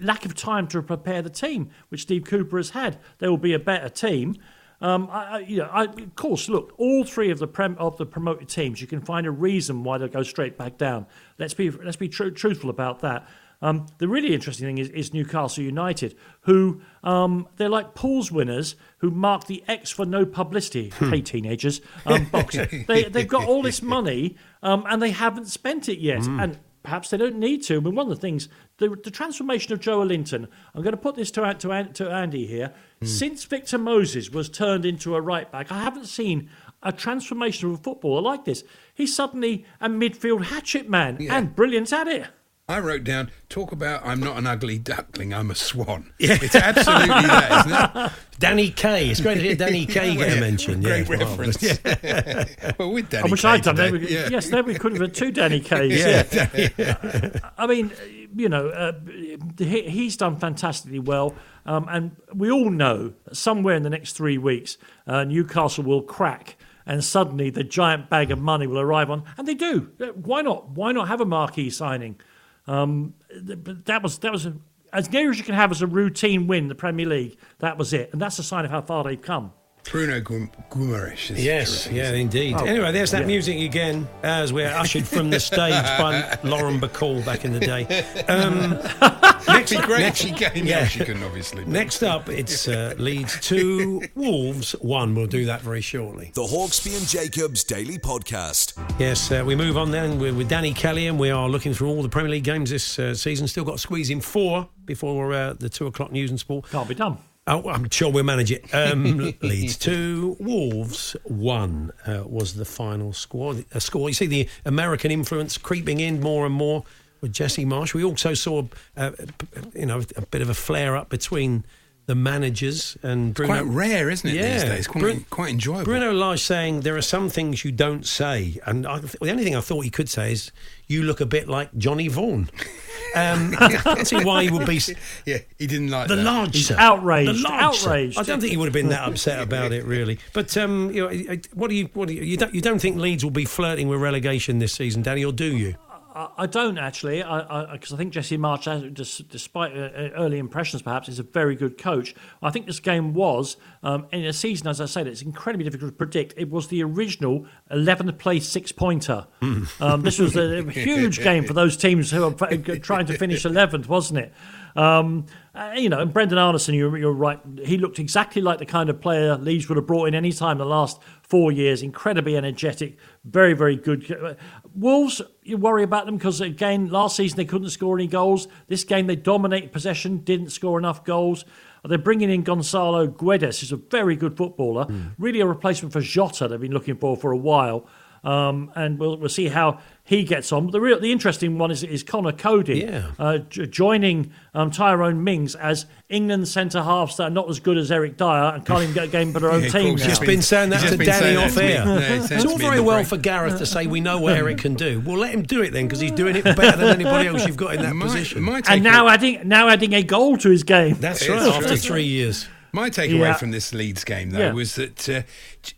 lack of time to prepare the team, which Steve Cooper has had, there will be a better team. Um, I, you know, I, of course, look, all three of the prem, of the promoted teams, you can find a reason why they'll go straight back down. Let's be let's be tru- truthful about that. Um, the really interesting thing is, is Newcastle United, who um, they're like pools winners who mark the X for no publicity. hey, teenagers, um, *laughs* they, they've got all this money um, and they haven't spent it yet. And perhaps they don't need to. I mean, one of the things, the, the transformation of Joelinton, I'm going to put this to, to, to Andy here. Since Victor Moses was turned into a right back, I haven't seen a transformation of a footballer like this. He's suddenly a midfield hatchet man and brilliant at it. I wrote down, talk about I'm not an ugly duckling, I'm a swan. *laughs* Yeah. It's absolutely that, isn't it? *laughs* Danny Kaye. It's great to hear Danny *laughs* Kaye get a mention. Great yeah, reference. well, with Danny I wish Kaye I'd done today, that. Yeah. Yes, then we could have had two Danny Kayes. Yeah. I mean, you know, uh, he, he's done fantastically well. Um, and we all know that somewhere in the next three weeks, uh, Newcastle will crack. And suddenly the giant bag of money will arrive on, and they do. Why not? Why not have a marquee signing? Um, but that was that was a, as near as you can have as a routine win the Premier League. That was it, and that's a sign of how far they've come. Bruno Gum- Guimaraes is Yes, terrific, yeah, indeed. Oh, anyway, there's that yeah. music again as we're ushered from the *laughs* stage by Lauren Bacall back in the day. Um, *laughs* *laughs* next, It'd be great next- if she came. yeah. Yeah, she couldn't obviously. but- Next up, it's uh, Leeds 2, Wolves 1. We'll do that very shortly. The Hawksby and Jacobs Daily Podcast. Yes, uh, we move on then We're with Danny Kelly, and we are looking through all the Premier League games this uh, season. Still got to squeeze in four before uh, the two o'clock news and sport. Can't be done. Oh, I'm sure we'll manage it. Um, *laughs* Leeds two, Wolves one uh, was the final score. A score. You see the American influence creeping in more and more with Jesse Marsch. We also saw, uh, you know, a bit of a flare up between the managers and Bruno. Quite rare, isn't it, these Yeah. days? Quite, Bru- quite enjoyable. Bruno Lage saying there are some things you don't say, and I, the only thing I thought he could say is you look a bit like Johnny Vaughan. *laughs* Um, I can't see why he would be. yeah, he didn't like The that. large, He's sir. outraged, The large, sir. outraged. I don't think he would have been that upset *laughs* about it, really. But um, you know, what do you, what do you, you don't, you don't think Leeds will be flirting with relegation this season, Danny, or do you? I, I don't actually, because I, 'cause I think Jesse Marsch, despite uh, uh, early impressions, perhaps is a very good coach. I think this game was um, in a season, as I said, it's incredibly difficult to predict. It was the original 11th place six pointer. Um, this was a *laughs* huge game for those teams who are trying to finish *laughs* 11th, wasn't it? Um, uh, you know, and Brenden Aaronson, you're, you're right. He looked exactly like the kind of player Leeds would have brought in any time the last four years. Incredibly energetic, very, very good. Wolves, you worry about them because, again, last season they couldn't score any goals. This game they dominated possession, didn't score enough goals. They're bringing in Gonzalo Guedes, who's a very good footballer, really a replacement for Jota they've been looking for for a while. Um, and we'll, we'll see how he gets on. But the real, the interesting one is, is Conor Coady Yeah. uh, j- joining um, Tyrone Mings as England centre halves that are not as good as Eric Dier and can't even get a game for their *laughs* own Yeah, team course, now. Just been saying that to Danny off air. *laughs* Yeah, it's all very well break. for Gareth to say we know what Eric can do. Well, let him do it then because he's doing it better than anybody else you've got in that *laughs* my, position. My and take- now adding now adding a goal to his game. That's right. After three years. My takeaway Yeah. from this Leeds game, though, Yeah. was that uh,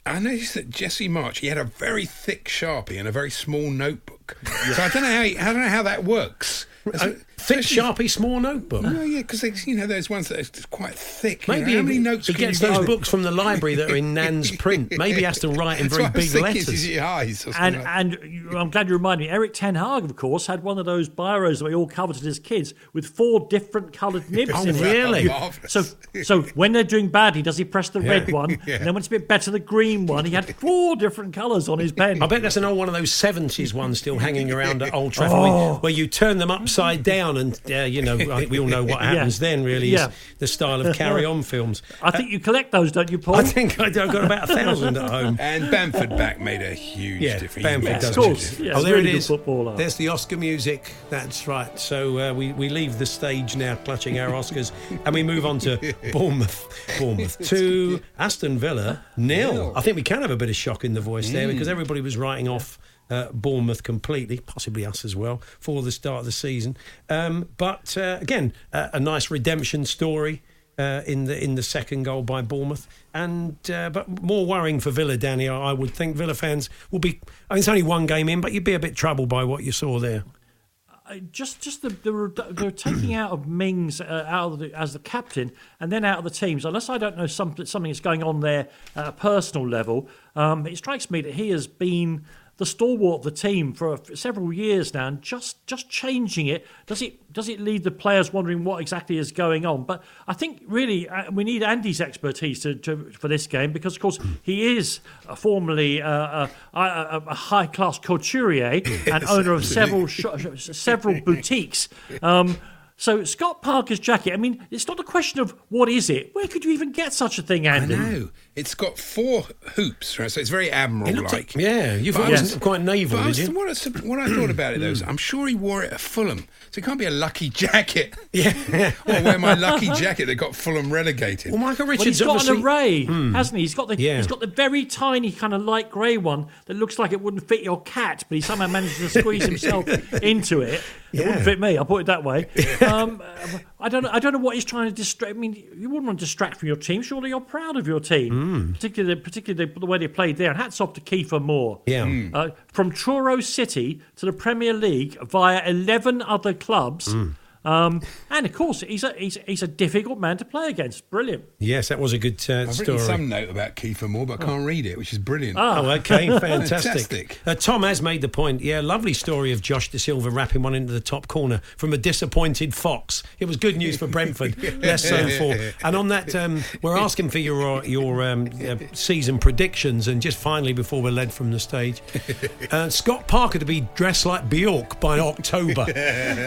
I noticed that Jesse Marsch he had a very thick sharpie and a very small notebook. So I don't know how he, I don't know how that works. *laughs* Uh, thick, sharpie, small notebook. No, yeah, because you know those ones that are quite thick. you know, Maybe how many he, notes he can gets you those books from the library that are in Nan's *laughs* print. Maybe he has to write in very what big thinking, is letters. his eyes or And like- and you- I'm glad you reminded me. Erik Ten Hag, of course, had one of those biros that we all coveted as kids with four different coloured *laughs* oh, nibs Oh, in it. really? Marvellous. So, so when they're doing badly, does he press the red one? *laughs* Yeah. And then when it's a bit better, the green one. He had four different colours on his pen. I bet that's an old one of those seventies ones still hanging around at Old Trafford, Oh. where, where you turn them upside down, and uh, you know, I think we all know what *laughs* happens then. Really, Yeah. is the style of *laughs* Carry On films. I think you collect those, don't you, Paul? I think I- I've got about a thousand at home. *laughs* and Bamford back made a huge Yeah, difference. Bamford Yes, does. of course. do. Yeah, oh, there really it good is. footballer. There's the Oscar music. That's right. So uh, we we leave the stage now, clutching our Oscars, and we move on to Bournemouth. Bournemouth two, Aston Villa nil. Nil. I think we can have a bit of shock in the voice there because everybody was writing off. Uh, Bournemouth completely, possibly us as well, for the start of the season. Um, but uh, again, uh, a nice redemption story uh, in the in the second goal by Bournemouth, and uh, but more worrying for Villa, Danny. I would think Villa fans will be. I mean, it's only one game in, but you'd be a bit troubled by what you saw there. Just just the, the they're taking out of Mings uh, out of the, as the captain and then out of the teams. Unless I don't know something something that's going on there at a personal level, um, it strikes me that he has been the stalwart of the team for several years now, and just just changing it does it does it leave the players wondering what exactly is going on? But I think really uh, we need Andy's expertise to, to, for this game because of course he is uh, formerly uh, a, a, a high class couturier *laughs* and owner of several sh- several boutiques. Um, So Scott Parker's jacket. I mean, it's not a question of what is it. Where could you even get such a thing, I know. It's got four hoops, right? So it's very It admiral looked like. yeah, you thought But it I was was- quite naval, But I did was, you? what, I, what I thought about it though is I'm sure he wore it at Fulham. So it can't be a lucky *laughs* jacket. Yeah. or wear my lucky jacket that got Fulham relegated. Well, Michael Well, Richards he's got obviously. an array, hmm. hasn't he? He's got the Yeah. he's got the very tiny kind of light grey one that looks like it wouldn't fit your cat, but he somehow manages to squeeze *laughs* himself into it. It wouldn't fit me. I'll put it that way. *laughs* Um, I don't know. I don't know what he's trying to distract. I mean, you wouldn't want to distract from your team. Surely you're proud of your team, Hmm. particularly particularly the way they played there. And hats off to Kiefer Moore. Yeah. Mm. Uh, from Truro City to the Premier League via eleven other clubs. Hmm. Um, and of course, he's a he's, he's a difficult man to play against. Brilliant. Yes, that was a good uh, I've story. written some note about Kiefer Moore, but I can't read it, which is brilliant. Ah. Oh, okay, *laughs* fantastic. Fantastic. Uh, Tom has made the point. Yeah, lovely story of Josh Dasilva wrapping one into the top corner from a disappointed Fox. It was good news for *laughs* Brentford, less so for. And on that, um, we're *laughs* asking for your your um, uh, season predictions, and just finally before we're led from the stage, uh, Scott Parker to be dressed like Bjork by October.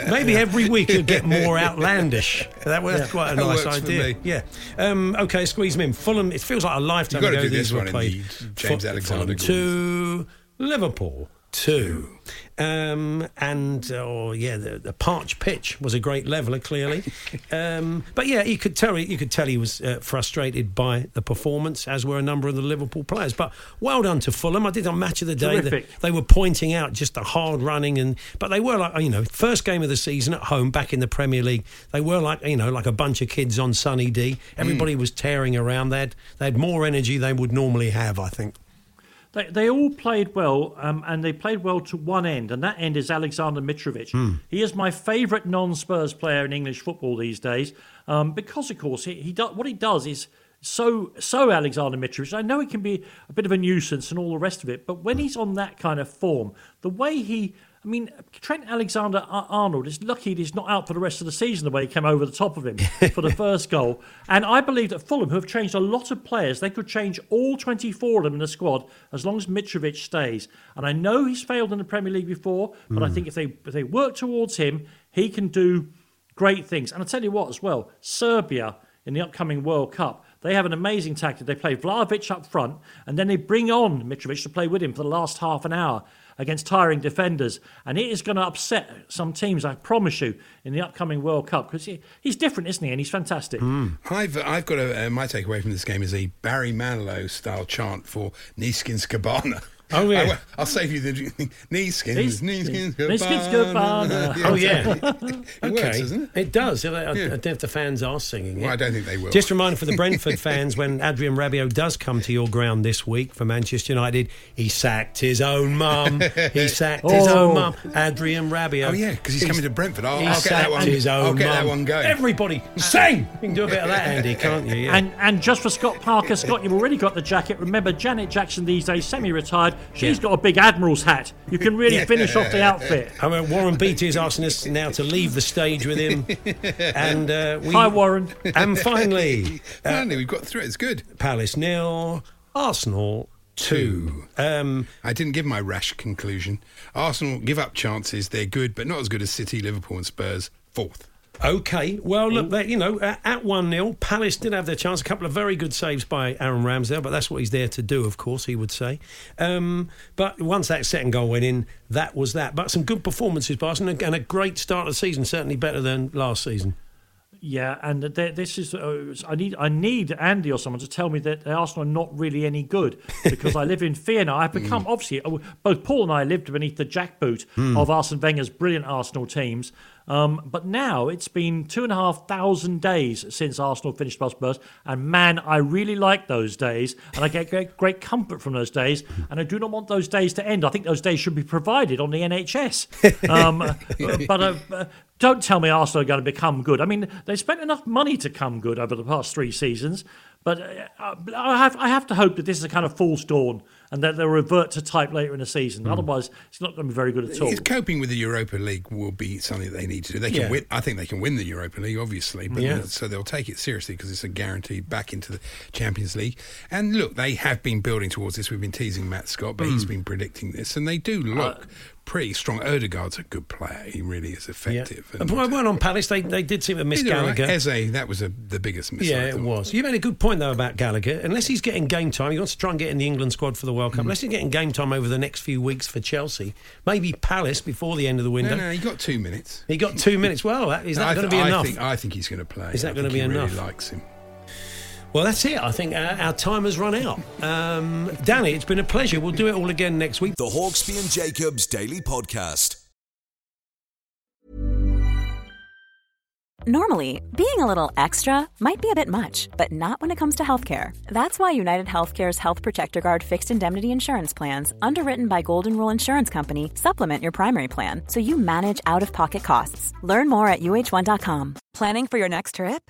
Maybe every week get more outlandish. *laughs* That was quite a That nice idea. Yeah. Um, okay, squeeze him in. Fulham. It feels like a lifetime You've got to ago do these were played. the James Fu- Alexander Fulham two, Liverpool two. Um, and oh yeah, the, the parch pitch was a great leveler, clearly. *laughs* um, but yeah, you could tell you could tell he was uh, frustrated by the performance, as were a number of the Liverpool players. But well done to Fulham. I did on match of the day. Terrific. They were pointing out just the hard running, and but they were like you know first game of the season at home back in the Premier League. They were like you know like a bunch of kids on Sunny D. Everybody was tearing around. They had they had more energy they would normally have. I think. They, they all played well, um, and they played well to one end, and that end is Alexander Mitrovic. Hmm. He is my favourite non-Spurs player in English football these days, um, because of course he, he do, what he does is so so Alexander Mitrovic. I know he can be a bit of a nuisance and all the rest of it, but when he's on that kind of form, the way he I mean, Trent Alexander Arnold is lucky he's not out for the rest of the season the way he came over the top of him *laughs* for the first goal. And I believe that Fulham, who have changed a lot of players, they could change all 24 of them in the squad as long as Mitrovic stays. And I know he's failed in the Premier League before, but I hmm. think if they, if they work towards him, he can do great things. And I'll tell you what, as well, Serbia in the upcoming World Cup. They have an amazing tactic. They play Vlahovic up front, and then they bring on Mitrovic to play with him for the last half an hour against tiring defenders. And it is going to upset some teams, I promise you, in the upcoming World Cup because he, he's different, isn't he? And he's fantastic. I've I've got a uh, my takeaway from this game is a Barry Manilow style chant for Neeskens Kebano. *laughs* Oh, yeah. I, will save you the Neeskens, Nees- Neeskens Neeskens Kebano. Kebano. Oh yeah, It *laughs* okay, works, doesn't it? does. I, I, I don't know if the fans are singing it. Well, I don't think they will. Just a reminder for the *laughs* Brentford fans: when Adrien Rabiot does come to your ground this week for Manchester United, he sacked his own mum. *laughs* He sacked his Oh. own mum, Adrien Rabiot. Oh yeah, because he's, coming to Brentford. I'll, He I'll get that one. his own I'll get mum. that one going. Everybody, sing! You can do a bit of that, Andy, can't you? Yeah. And and just for Scott Parker, Scott, you've already got the jacket. Remember, Janet Jackson these days, semi-retired. She's Yeah. got a big admiral's hat. You can really finish off the outfit. I mean, Warren Beatty is asking us now to leave the stage with him, *laughs* and uh, we. Hi, Warren. And finally, *laughs* uh, Finally, we've got through it. It's good. Palace nil, Arsenal two. Um, I didn't give my rash conclusion. Arsenal give up chances. They're good, but not as good as City, Liverpool, and Spurs. Fourth. Okay, well, look, they, you know, at 1 0, Palace did have their chance. A couple of very good saves by Aaron Ramsdale, but that's what he's there to do, of course, he would say. Um, but once that second goal went in, that was that. But some good performances by Arsenal and a great start of the season, certainly better than last season. Yeah, and this is uh, I need I need Andy or someone to tell me that Arsenal are not really any good *laughs* because I live in fear now. I've become obviously uh, both Paul and I lived beneath the jackboot of Arsene Wenger's brilliant Arsenal teams. Um, but now it's been two and a half thousand days since Arsenal finished past Spurs, and man, I really like those days, and I get great, great comfort from those days, and I do not want those days to end. I think those days should be provided on the NHS. *laughs* Um, *laughs* but uh, don't tell me Arsenal are going to become good. I mean, they spent enough money to come good over the past three seasons, But uh, I have I have to hope that this is a kind of false dawn and that they'll revert to type later in the season. Otherwise, it's not going to be very good at all. It's coping with the Europa League will be something that they need to do. They can Yeah. win. I think they can win the Europa League, obviously, but Yeah. so they'll take it seriously because it's a guarantee back into the Champions League. And look, they have been building towards this. We've been teasing Matt Scott, but Hmm. he's been predicting this, and they do look pretty strong. Odegaard's a good player. He really is Yeah. effective. And I went on Palace. They they did seem to miss all right. Gallagher. Eze, that was a, the biggest miss. Yeah, it was. You made a good point though about Gallagher. Unless he's getting game time, he wants to try and get in the England squad for the World Cup. Mm. Unless he's getting game time over the next few weeks for Chelsea, maybe Palace before the end of the window. no, he got two minutes. He got two minutes. Well, is that I going to be I enough? Think, I think he's going to play. Is that gonna be he enough? Really likes him. Well, that's it. I think our, our time has run out. Um, Danny, it's been a pleasure. We'll do it all again next week. The Hawksby and Jacobs Daily Podcast. Normally, being a little extra might be a bit much, but not when it comes to healthcare. That's why United Healthcare's Health Protector Guard fixed indemnity insurance plans, underwritten by Golden Rule Insurance Company, supplement your primary plan so you manage out of pocket costs. Learn more at uh1.com. Planning for your next trip?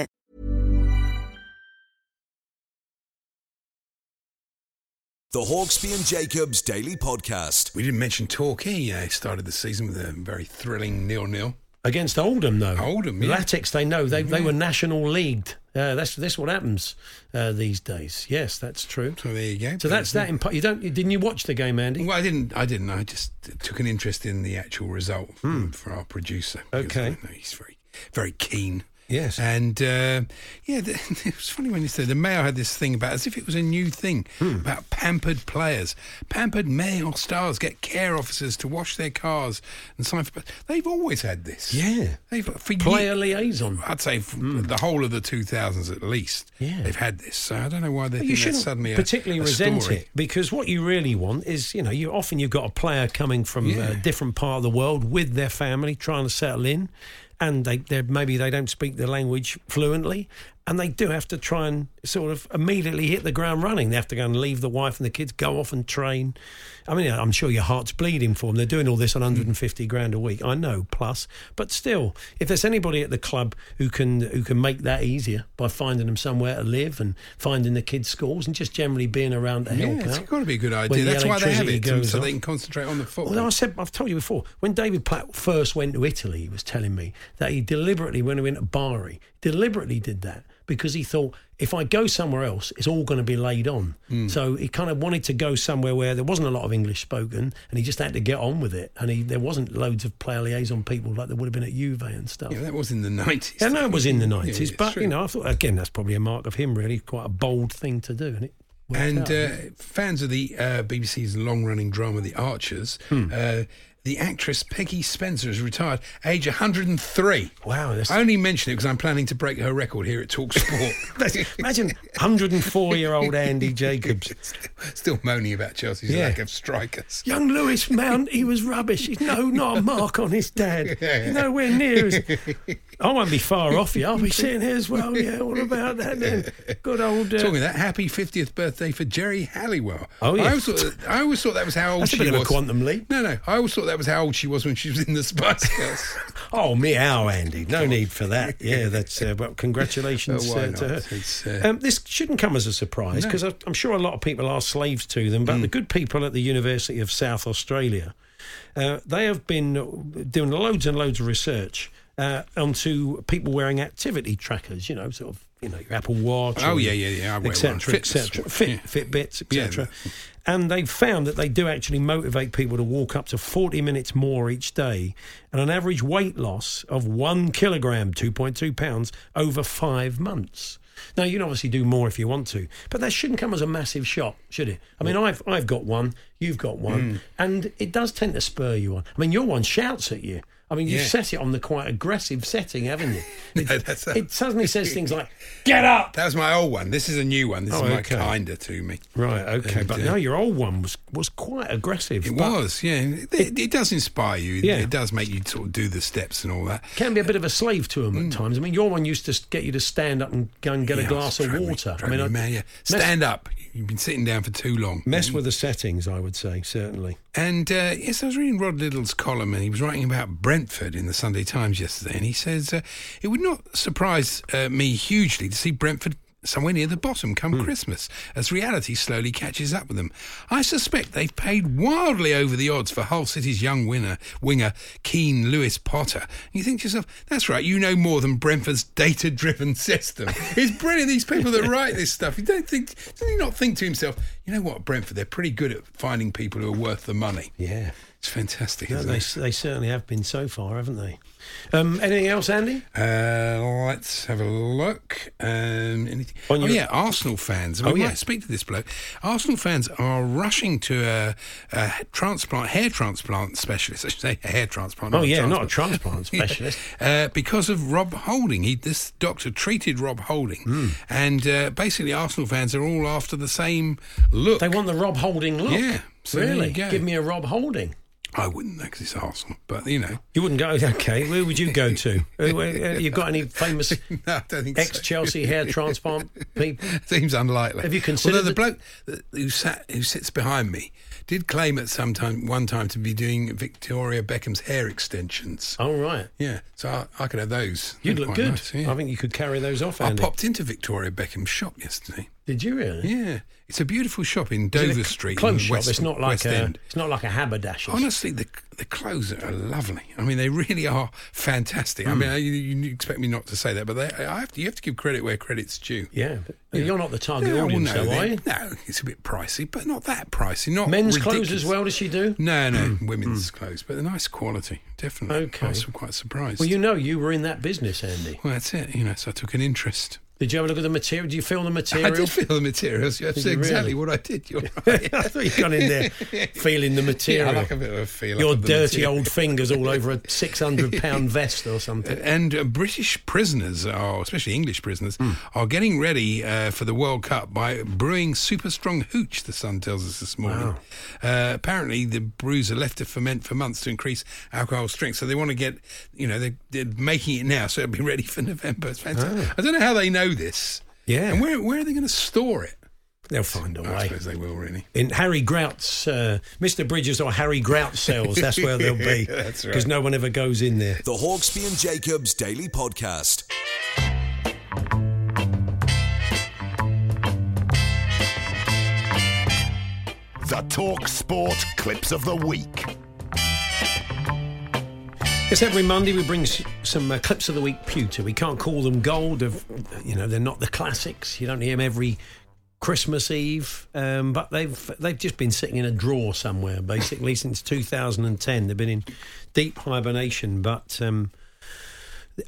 The Hawksby and Jacobs Daily Podcast. We didn't mention Torquay. Yeah, started the season with a very thrilling nil-nil. Against Oldham, though. Oldham, yeah. Latics, they know. They, they were national leagued. Uh, that's, that's what happens uh, these days. Yes, that's true. So there you go. So that's that. Impo- you don't? Didn't you watch the game, Andy? Well, I didn't. I didn't. I just took an interest in the actual result um, for our producer. Okay. He's very, very keen. Yes. And uh, yeah, the, *laughs* it was funny when you said the Mayo had this thing about as if it was a new thing Hmm. about pampered players. Pampered male stars get care officers to wash their cars and sign for. They've always had this. Yeah. They've for Player ye- liaison. I'd say f the whole of the 2000s at least. Yeah. They've had this. So I don't know why they you shouldn't suddenly a, particularly a resent story. it because what you really want is you know you often you've got a player coming from Yeah. a different part of the world with their family trying to settle in and they maybe they don't speak the language fluently and they do have to try and sort of immediately hit the ground running. They have to go and leave the wife and the kids go off and train. I mean i'm sure your heart's bleeding for them. They're doing all this on mm. 150 grand a week. I know plus. But still if there's anybody at the club who can who can make that easier by finding them somewhere to live and finding the kids schools and just generally being around to help Yeah, it's out got to be a good idea. the That's why they have it, so they can concentrate on the football. Although I said, I've told you before, when David Platt first went to Italy, he was telling me that he deliberately, when he went to Bari, deliberately did that because he thought, if I go somewhere else, it's all going to be laid on. Hmm. So he kind of wanted to go somewhere where there wasn't a lot of English spoken, and he just had to get on with it. And he, there wasn't loads of player liaison people like there would have been at Juve and stuff. yeah, that was in the 90s. Yeah, no, it was in the Yeah, nineties, it's but true. you know, I thought again that's probably a mark of him. Really, quite a bold thing to do, and it. And uh, fans of the uh, BBC's long-running drama The Archers, Hmm. uh, the actress Peggy Spencer has retired, age 103. Wow, that's- I only mention it because I'm planning to break her record here at Talk Sport. *laughs* Imagine 104 year old Andy Jacobs. *laughs* Still moaning about Chelsea's Yeah. lack of strikers. Young Lewis *laughs* Mount, he was rubbish. He's no, not a mark on his dad. Nowhere near as. I won't be far *laughs* off you. I'll be sitting here as well. Yeah, what about that then? Good old. Uh, Talking of that, happy 50th birthday for Geri Halliwell. Oh, yeah. I always thought, I always thought that was how old That's a she bit of a was. quantum leap. No, no. I always thought that was how old she was when she was in the Spice Girls. *laughs* oh, meow, Andy. No need for that. *laughs* Yeah, that's. Uh, well, congratulations Oh, uh, to her. Uh, um, this shouldn't come as a surprise because I'm sure a lot of people are slaves to them, Mm. but the good people at the University of South Australia, uh, they have been doing loads and loads of research uh, onto people wearing activity trackers, you know, sort of you know, your Apple Watch. Oh, yeah, yeah, yeah, I wear et cetera, et cetera. Fit, yeah. Fitbits, Yeah. And they've found that they do actually motivate people to walk up to 40 minutes more each day and an average weight loss of one kilogram, 2.2 pounds, over five months. Now, you can obviously do more if you want to, but that shouldn't come as a massive shock, should it? I mean, I've, I've got one, you've got one, Mm. and it does tend to spur you on. I mean, your one shouts at you. I mean, you've Yeah. set it on the quite aggressive setting, haven't you? *laughs* It, No, a- it suddenly says *laughs* things like, get up! That was my old one. This is a new one. This Oh, is my okay. kinder to me. Right, okay, And, but uh, no, your old one was was quite aggressive. It was, yeah. It, it does inspire you. Yeah. It does make you sort of do the steps and all that. Can be a bit of a slave to them at times. I mean, your one used to get you to stand up and go and get Mm. Yeah, a glass of drove me- water. I mean, me I- mad, yeah. mess- stand up. You've been sitting down for too long. Mess with the settings, I would say, certainly. And uh, yes, I was reading Rod Liddle's column, and he was writing about Brentford in the Sunday Times yesterday, and he says uh, it would not surprise uh, me hugely to see Brentford somewhere near the bottom come Hmm. Christmas, as reality slowly catches up with them. I suspect they've paid wildly over the odds for Hull City's young winner winger Keane Lewis Potter. And you think to yourself, that's right, you know more than Brentford's data-driven system. it's brilliant. These people that write this stuff, you don't think, does he not think to himself, you know what, Brentford, they're pretty good at finding people who are worth the money. Yeah. It's fantastic, No, they, it? they certainly have been so far, haven't they? Um, anything else, Andy? Uh, let's have a look. Um, anything? Oh yeah, Arsenal fans. We Oh, might yeah. speak to this bloke. Arsenal fans are rushing to a, a transplant, hair transplant specialist. *laughs* I should say a hair transplant. Oh, yeah, not a transplant *laughs* specialist. uh, because of Rob Holding. He, this doctor treated Rob Holding, Hmm. and uh, basically Arsenal fans are all after the same look. They want the Rob Holding look. Yeah, so really? Give me a Rob Holding. I wouldn't know because it's Arsenal, but you know, You wouldn't go, *laughs* okay, where would you go to? *laughs* Uh, uh, You've got any famous *laughs* no, I don't think so. ex Chelsea hair transplant people? Seems unlikely. Have you considered Although the bloke who sat who sits behind me did claim at some time one time to be doing Victoria Beckham's hair extensions. Oh, right. Yeah, so I, I could have those. You'd They're look good. nice, yeah. I think you could carry those off, I popped into Victoria Beckham's shop yesterday. Did you really? Yeah, it's a beautiful shop in Is it a Dover Street. Clothes shop. West, it's not like West a. End. It's not like a haberdasher's. Honestly, the the clothes are lovely. I mean, they really are fantastic. I Hmm. mean, I- you, you expect me not to say that, but they, I have to, you have to give credit where credit's due. Yeah, but you're not the target Yeah, well, audience, no, though, are you? No, it's a bit pricey, but not that pricey. Not Men's ridiculous. clothes as well. Does she do? No, no, women's clothes, but a nice quality, definitely. Okay. I was quite surprised. Well, you know, you were in that business, Andy. Well, that's it. You know, so I took an interest. Did you have a look at the material? Did you feel the material? I did feel the materials. That's you exactly really? what I did. You're right. *laughs* I thought you'd gone in there feeling the *laughs* yeah, material. I like a bit of a feel. Your dirty old fingers all over a *laughs* six hundred pound vest or something. And uh, British prisoners, or especially English prisoners, Hmm. are getting ready uh, for the World Cup by brewing super strong hooch. The Sun tells us this morning. Uh, apparently, the brews are left to ferment for months to increase alcohol strength. So they want to get, you know, they're, they're making it now, so it'll be ready for November. It's fantastic. I don't know how they know this. Ah. Yeah. And where where are they going to store it? They'll find a I way. suppose they will, really. In Harry Grout's, uh, Mr. Bridges or Harry Grout cells, that's where they'll be. *laughs* That's right. Because no one ever goes in there. The Hawksby and Jacobs Daily Podcast. The Talk Sport Clips of the Week. Yes, every Monday we bring some uh, clips of the week pewter. We can't call them gold. Of you know, they're not the classics. You don't hear them every Christmas Eve, um, but they've they've just been sitting in a drawer somewhere basically since 2010. They've been in deep hibernation, but um,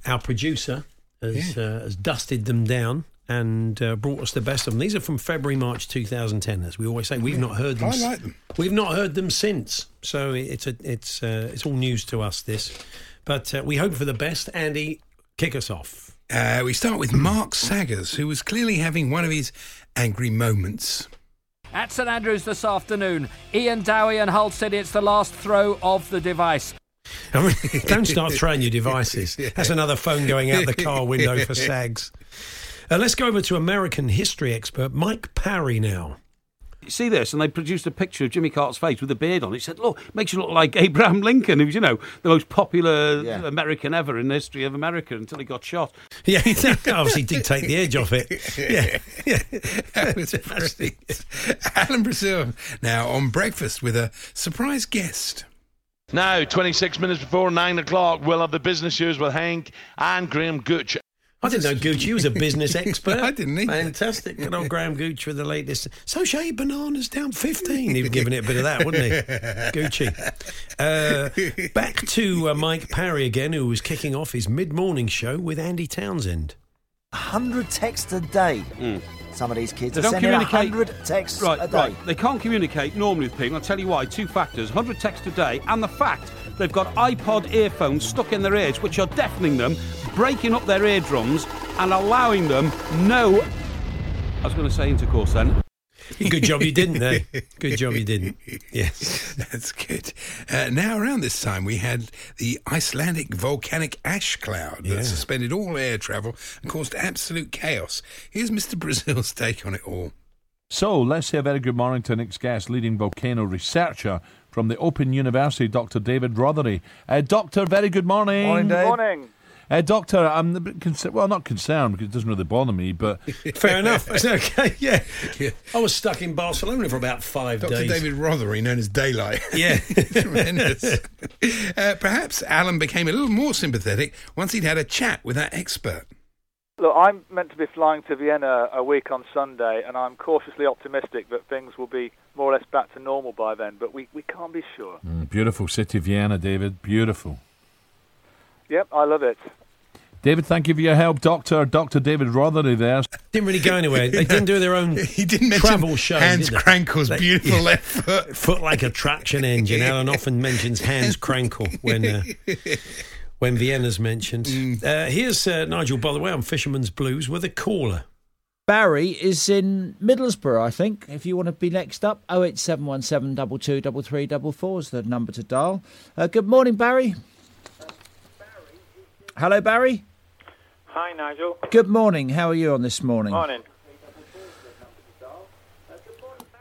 our producer has, uh, has dusted them down. And uh, brought us the best of them. These are from February, March 2010. As we always say, we've not heard them. I s- like them. We've not heard them since, so it's a, it's uh, it's all news to us. This, but uh, we hope for the best. Andy, kick us off. Uh, we start with Mark Saggers, who was clearly having one of his angry moments. At St Andrews this afternoon, Ian Dowie and Hull City, it's the last throw of the device. I *laughs* mean, don't start throwing your devices. *laughs* That's another phone going out the car window for Sags. Uh, let's go over to American history expert Mike Parry now. see this, and they produced a picture of Jimmy Carter's face with a beard on it. He said, "Look, makes you look like *laughs* Abraham Lincoln, who's you know the most popular American ever in the history of America until he got shot." Yeah, *laughs* obviously did take the edge off it. *laughs* Yeah, yeah. That was brilliant. Alan Brazil now on breakfast with a surprise guest. Now, 26 minutes before 9 o'clock, we'll have the business news with Hank and Graham Gooch. I didn't know Gucci was a business *laughs* expert. I didn't either. Fantastic. Good old Graham Gucci with the latest. So Shay Bananas down 15. He'd given it a bit of that, wouldn't he? *laughs* Gucci. Uh, back to uh, Mike Parry again, who was kicking off his mid morning show with Andy Townsend. 100 texts a day. Some of these kids They are don't sending communicate. 100 texts right, a day. Right, they can't communicate normally with people. I'll tell you why. Two factors: 100 texts a day, and the fact they've got iPod earphones stuck in their ears, which are deafening them, breaking up their eardrums, and allowing them no. I was going to say intercourse then. Good job you didn't, there. Good job you didn't. *laughs* Yes. That's good. Uh, now, around this time, we had the Icelandic volcanic ash cloud that Yeah. suspended all air travel and caused absolute chaos. Here's Mr. *laughs* Brazil's take on it all. So let's say a very good morning to next guest, leading volcano researcher from the Open University, Dr. David Rothery. Uh, doctor, very good morning. Morning, Dave. Morning. Uh, doctor, I'm a bit concerned. Well, not concerned because it doesn't really bother me, but *laughs* Fair enough. *laughs* It's okay. Yeah. I was stuck in Barcelona for about five Dr. days. Dr. David Rothery, known as Daylight. *laughs* Yeah. Tremendous. uh, perhaps Alan became a little more sympathetic once he'd had a chat with that expert. Look, I'm meant to be flying to Vienna a week on Sunday, and I'm cautiously optimistic that things will be more or less back to normal by then, but we, we can't be sure. Mm, beautiful city, Vienna, David. Beautiful. Yep, I love it. David, thank you for your help, Doctor. Dr. David Rothery there. Didn't really go anywhere. They didn't do their own *laughs* He didn't mention travel show. Hans did they? Krankl's They- beautiful yeah. left foot. Foot like a traction engine. Alan often mentions Hans Krankl when uh, *laughs* when Vienna's mentioned. Uh, here's uh, Nigel, by the way, on Fisherman's Blues with a caller. Barry is in Middlesbrough, I think. If you want to be next up, 08717 223344 is the number to dial. Uh, good morning, Barry. Hello, Barry. Hi, Nigel. Good morning. How are you on this morning? Morning.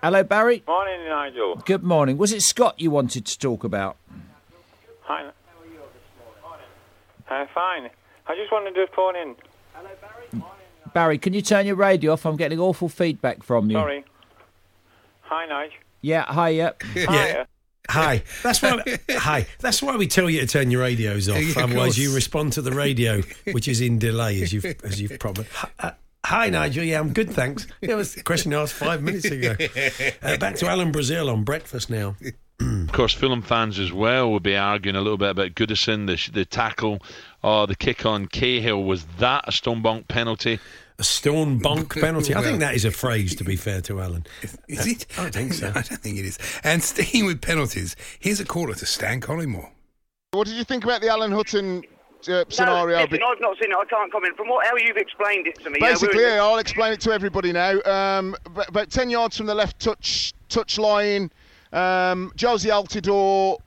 Hello, Barry. Morning, Nigel. Good morning. Was it Scott you wanted to talk about? Hi. Uh, fine. I just wanted to phone in. Hello, Barry, Barry, can you turn your radio off? I'm getting awful feedback from you. Sorry. Hi, Nigel. Yeah, hi, yep. *laughs* Yeah. Hi. *laughs* That's why. hi. That's why we tell you to turn your radios off. *laughs* Yeah, of Otherwise, course. you respond to the radio, which is in delay, as you've as you've probably. Hi, hi, Nigel. Yeah, I'm good, thanks. Yeah, it was the question I asked five minutes ago. Uh, back to Alan Brazil on breakfast now. Of course, Fulham fans as well will be arguing a little bit about Goodison, the, the tackle, or the kick on Cahill. Was that a stone bonk penalty? A stone bonk *laughs* penalty. I think that is a phrase, to be fair to Alan. Is it? I don't think so. *laughs* I don't think it is. And sticking with penalties, here's a caller to Stan Collymore. What did you think about the Alan Hutton uh, scenario? No, listen, I've not seen it. I can't comment. From what how you've explained it to me, yeah, Basically, we're- yeah, I'll explain it to everybody now. Um, ab- about 10 yards from the left touch touch line, um, Jozy Altidore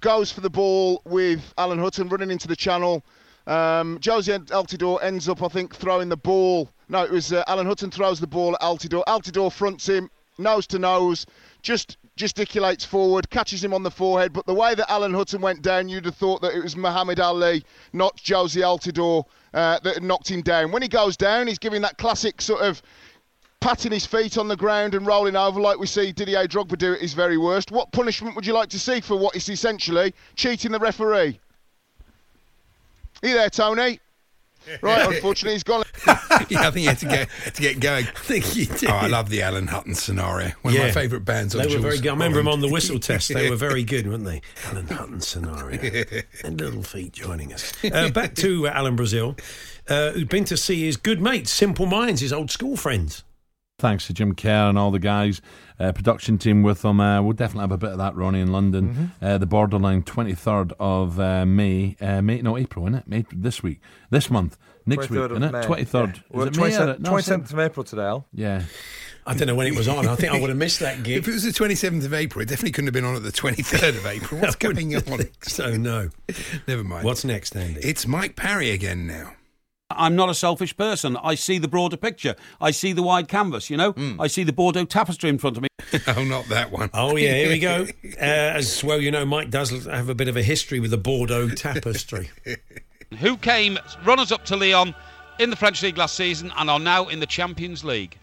goes for the ball with Alan Hutton running into the channel. Um, Jozy Altidore ends up, I think, throwing the ball. No, it was uh, Alan Hutton throws the ball at Altidore. Altidore fronts him, nose to nose, just gesticulates forward, catches him on the forehead. But the way that Alan Hutton went down, you'd have thought that it was Muhammad Ali, not Jozy Altidore, uh, that knocked him down. When he goes down, he's giving that classic sort of patting his feet on the ground and rolling over like we see Didier Drogba do at his very worst. What punishment would you like to see for what is essentially cheating the referee? Are you there, Tony? *laughs* Right, unfortunately, he's gone. *laughs* yeah, I think you had to get had to get going. *laughs* I think you did. Oh, I love the Alan Hutton scenario. One of my favourite bands. They were Jules very good. I remember them on the whistle test. They were very good, weren't they? Alan Hutton scenario. and Little Feat joining us. Uh, back to uh, Alan Brazil, uh, who'd been to see his good mates, Simple Minds, his old school friends. Thanks to Jim Kerr and all the guys, uh, production team with them. Uh, we'll definitely have a bit of that, Ronnie, in London. Uh, the Borderline, 23rd of uh, May. Uh, May. No, April, isn't it? May, this week. This month. Next week, 23rd of isn't it? May. 23rd. Yeah. Well, Is it May or- 27th, no, 27th of April today, Al. Yeah. I don't know when it was on. I think I would have missed that gig. If it was the 27th of April, it definitely couldn't have been on at the 23rd of April. *laughs* What's I wouldn't going on? So, no. Never mind. What's next, Andy? It's Mike Parry again now. I'm not a selfish person. I see the broader picture. I see the wide canvas, you know? I see the Bordeaux tapestry in front of me. *laughs* oh, not that one. Oh, yeah, here we go. *laughs* Uh, as well, you know, Mike does have a bit of a history with the Bordeaux tapestry. *laughs* who came runners up to Lyon in the French League last season and are now in the Champions League.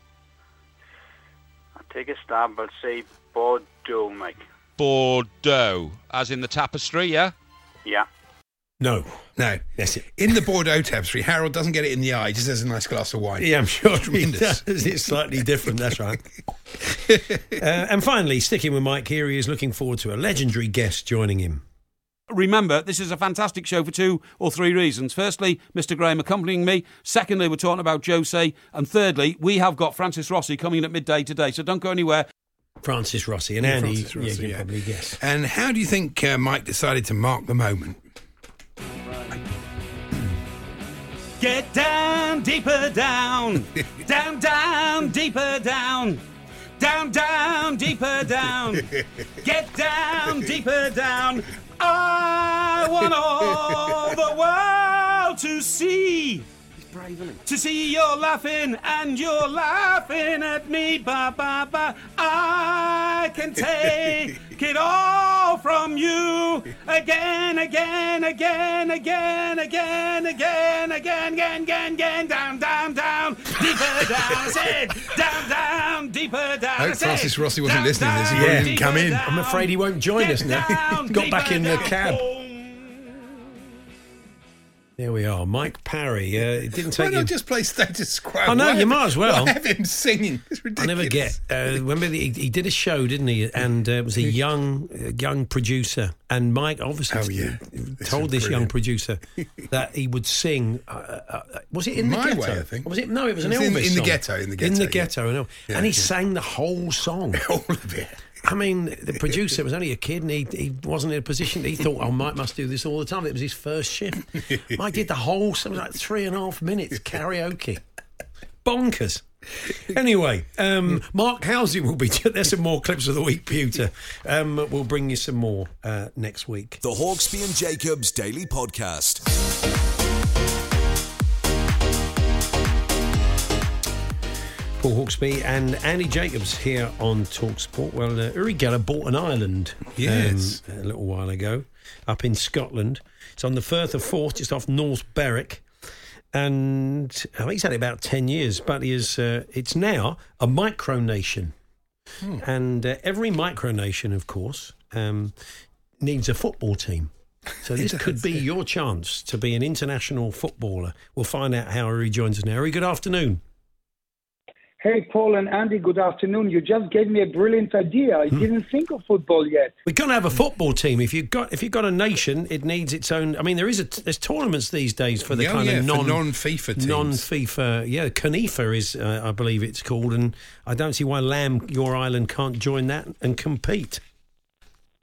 I take a stab, but say Bordeaux, Mike. Bordeaux, as in the tapestry, yeah? Yeah. No. No. That's it. In the Bordeaux tapestry, Harold doesn't get it in the eye, he just has a nice glass of wine. Yeah, I'm sure he Tremendous. does. It's slightly different, that's right. *laughs* uh, and finally, sticking with Mike here, he is looking forward to a legendary guest joining him. Remember, this is a fantastic show for two or three reasons. Firstly, Mr. Graham accompanying me. Secondly, we're talking about Jose. And thirdly, we have got Francis Rossi coming in at midday today. So don't go anywhere. Francis Rossi and Yeah, Andy, Francis Rossi, yeah, you can yeah. probably guess. And how do you think uh, Mike decided to mark the moment? Get down, deeper down. *laughs* down, down, deeper down. Down, down, deeper down. Get down, deeper down. I want all the world to see. To see you're laughing and you're laughing at me, ba ba ba. I can take *laughs* it all from you again, again, again, again, again, again, again, again, again, again, down, down, down, deeper down. I said, down, down, deeper down. I hope I said, Francis Rossi wasn't listening to this. He down, wouldn't even come in. I'm afraid he won't join us now. got back in the cab. There we are. Mike Parry. Uh, it didn't take. Why not you. just play status quo? I know, Why you have- might as well. why have him singing. It's I never get. Uh, remember, he, he did a show, didn't he? And uh, it was a young, uh, young producer. And Mike obviously Oh, yeah. told this young producer *laughs* that he would sing. Uh, uh, was it in My the ghetto? Way, I think. Or was it no? It was an It was in- Elvis in the ghetto, in the ghetto. In the yeah. ghetto. Yeah, and he sang the whole song. *laughs* All of it. I mean, the producer was only a kid and he, he wasn't in a position. He thought, oh, Mike must do this all the time. It was his first shift. Mike did the whole, was like three and a half minutes karaoke. Bonkers. Anyway, um, Mark Housing will be. *laughs* There's some more clips of the week, Pewter. Um, we'll bring you some more uh, next week. The Hawksby and Jacobs Daily Podcast. Paul Hawksby and Andy Jacobs here on Talksport. Well, uh, Uri Geller bought an island Yes. um, a little while ago up in Scotland. It's on the Firth of Forth, just off North Berwick. And I think he's had it about 10 years, but he is, uh, it's now a micronation. And uh, every micronation, of course, um, needs a football team. So *laughs* this could be your chance to be an international footballer. We'll find out how Uri joins us now. Uri, good afternoon. Hey, Paul and Andy, good afternoon. You just gave me a brilliant idea. I didn't think of football yet. We're going to have a football team. If you've got if you've got a nation, it needs its own. I mean, there is a there's tournaments these days for the Oh, kind yeah, of for non non-FIFA teams. non FIFA. Yeah, CONIFA is uh, I believe it's called, and I don't see why Lamb Your Island can't join that and compete.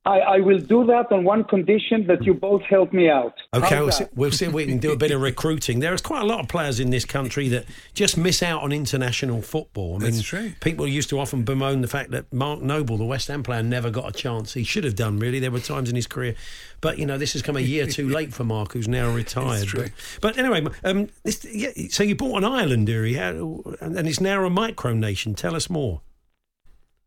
I, I will do that on one condition that you both help me out. Okay, we'll see, we'll see if we can do a bit of *laughs* recruiting. There's quite a lot of players in this country that just miss out on international football. I mean, That's true. People used to often bemoan the fact that Mark Noble, the West Ham player, never got a chance. He should have done, really. There were times in his career. But, you know, this has come a year too late for Mark, who's now *laughs* retired. true. But, but anyway, um, this, yeah, so you bought an island, Uri, how, and it's now a micronation. Tell us more.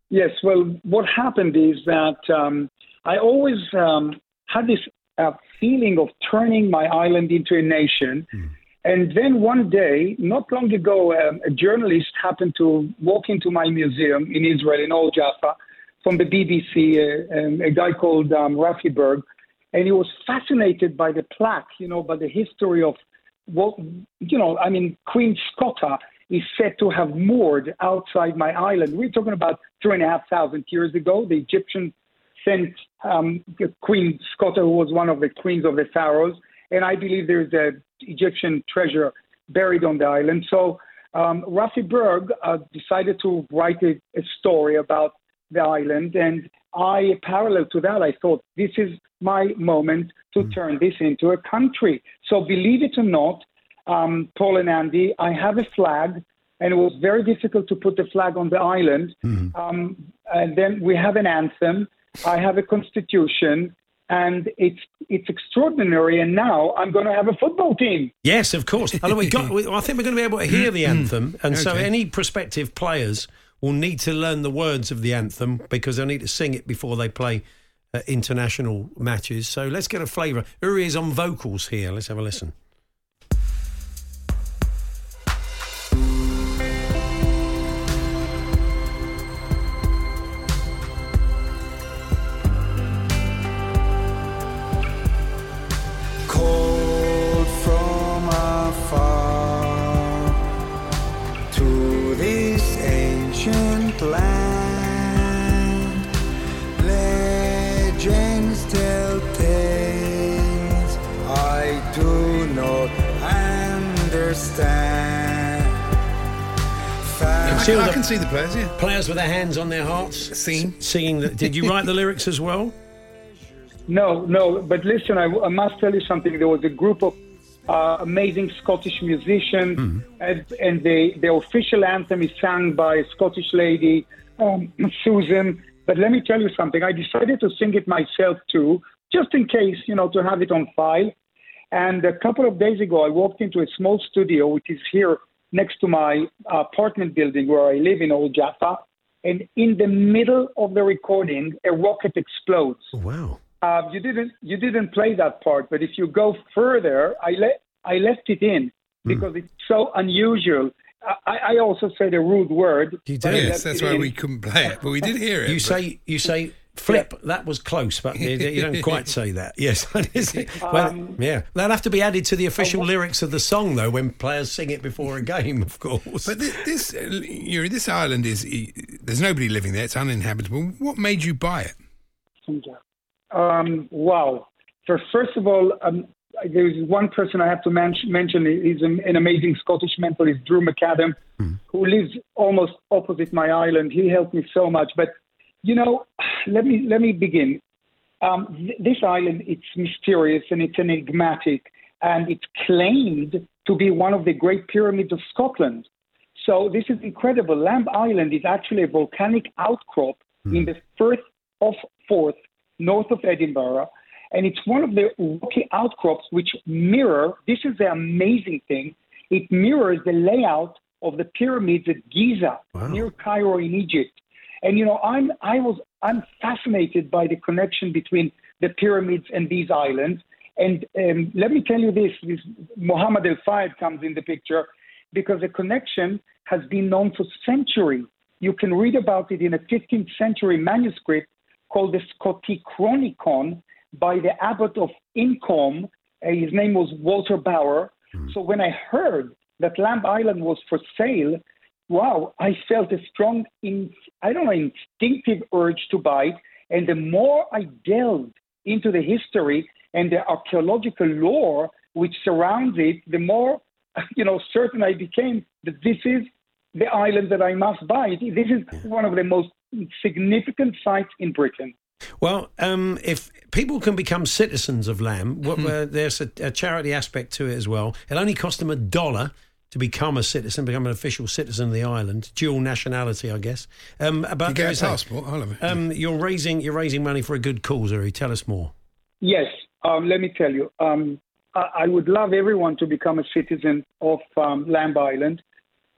Yes, well, what happened is that um, I always um, had this uh, feeling of turning my island into a nation. And then one day, not long ago, um, a journalist happened to walk into my museum in Israel, in Old Jaffa, from the BBC, uh, um, a guy called um, Raffi Berg, and he was fascinated by the plaque, you know, by the history of what, you know, I mean, Queen Scotta is said to have moored outside my island. We're talking about three and a half thousand years ago. The Egyptians sent um, Queen Scotta, who was one of the queens of the pharaohs, and I believe there's an Egyptian treasure buried on the island. So um, Raffi Berg uh, decided to write a, a story about the island, and I, parallel to that, I thought this is my moment to turn this into a country. So believe it or not, um, Paul and Andy, I have a flag, and it was very difficult to put the flag on the island. Um, and then we have an anthem. I have a constitution, and it's it's extraordinary. And now I'm going to have a football team. Yes, of course. Although we got, we, I think we're going to be able to hear the anthem, and so any prospective players will need to learn the words of the anthem because they'll need to sing it before they play uh, international matches. So let's get a flavour. Uri is on vocals here. Let's have a listen. See I the can see the players, yeah. Players with their hands on their hearts, singing. Singing. The, did you write the lyrics as well? No, no. But listen, I, I must tell you something. There was a group of uh, amazing Scottish musicians, and, and the, the official anthem is sung by a Scottish lady, um, *laughs* Susan. But let me tell you something. I decided to sing it myself too, just in case, you know, to have it on file. And a couple of days ago, I walked into a small studio, which is here next to my apartment building where I live in Old Jaffa. And in the middle of the recording, a rocket explodes. Wow. Uh, you didn't you didn't play that part, but if you go further, I let I left it in because it's so unusual. I, I also said a rude word. but I Yes, that's why in. we couldn't play it, but we did hear it. You but- say you say flip. That was close, but you, you don't quite *laughs* say that. Yes, *laughs* well, Um, yeah. That'll have to be added to the official lyrics of the song, though, when players sing it before a game, of course. But this, this, uh, Uri, this island is there's nobody living there. It's uninhabitable. What made you buy it? Um, wow. So first of all, um, there's one person I have to men- mention. He's an, an amazing Scottish mentor. Is Drew McAdam, who lives almost opposite my island. He helped me so much. But you know, let me let me begin. Um, th- this island, it's mysterious and it's enigmatic, and it's claimed to be one of the great pyramids of Scotland. So this is incredible. Lamb Island is actually a volcanic outcrop in the Firth of Forth, north of Edinburgh, and it's one of the rocky outcrops which mirror. This is the amazing thing. It mirrors the layout of the pyramids at Giza, near Cairo in Egypt. And you know, I'm I was I'm fascinated by the connection between the pyramids and these islands. And um, let me tell you this: this Muhammad El Fayed comes in the picture because the connection has been known for centuries. You can read about it in a 15th century manuscript called the Scotichronicon by the abbot of Inchcolm. Uh, his name was Walter Bower. So when I heard that Lamb Island was for sale, wow, I felt a strong, in, I don't know, instinctive urge to buy it. And the more I delved into the history and the archaeological lore which surrounds it, the more, *laughs* you know, certain I became that this is the island that I must buy. This is one of the most significant sites in Britain. Well, um, if people can become citizens of Lamb, what, Hmm. uh, there's a, a charity aspect to it as well. It only costs them a dollar to become a citizen, become an official citizen of the island, dual nationality, I guess. Um, but you get a passport, I love it. Um, you're raising you're raising money for a good cause, Uri. Tell us more. Yes, um, let me tell you. Um, I, I would love everyone to become a citizen of um, Lamb Island.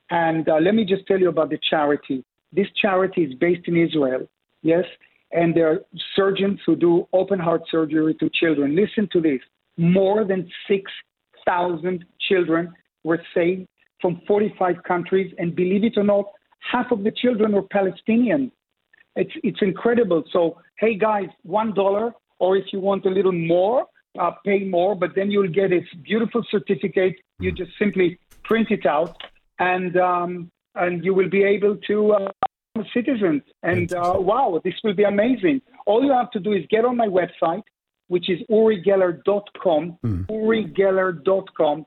And uh, let me just tell you about the charity. This charity is based in Israel, yes, and there are surgeons who do open heart surgery to children. Listen to this more than 6,000 children were saved from 45 countries, and believe it or not, half of the children were Palestinians. It's it's incredible. So hey guys, one dollar, or if you want a little more, uh, pay more. But then you'll get a beautiful certificate. You just simply print it out, and um, and you will be able to uh, become a citizen. And uh, wow, this will be amazing. All you have to do is get on my website, which is urigeller.com. Urigeller.com.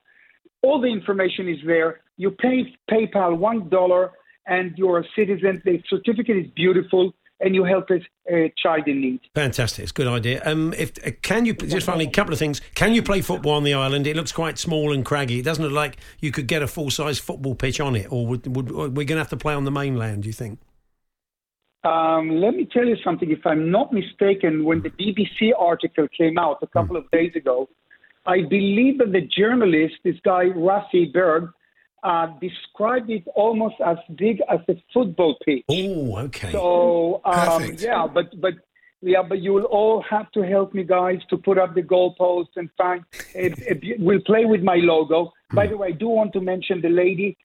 All the information is there. You pay PayPal one dollar, and you're a citizen. The certificate is beautiful, and you help a, a child in need. Fantastic, it's a good idea. Um, if uh, can you just finally a couple of things? Can you play football on the island? It looks quite small and craggy. It doesn't look like you could get a full size football pitch on it, or would, would we're going to have to play on the mainland? Do you think? Um, let me tell you something. If I'm not mistaken, when the BBC article came out a couple of days ago, I believe that the journalist, this guy Raffi Berg, uh, described it almost as big as a football pitch. Oh, okay. So um, yeah, but but yeah, but you will all have to help me, guys, to put up the goalposts and find. It, it, we'll play with my logo. By the way, I do want to mention the lady.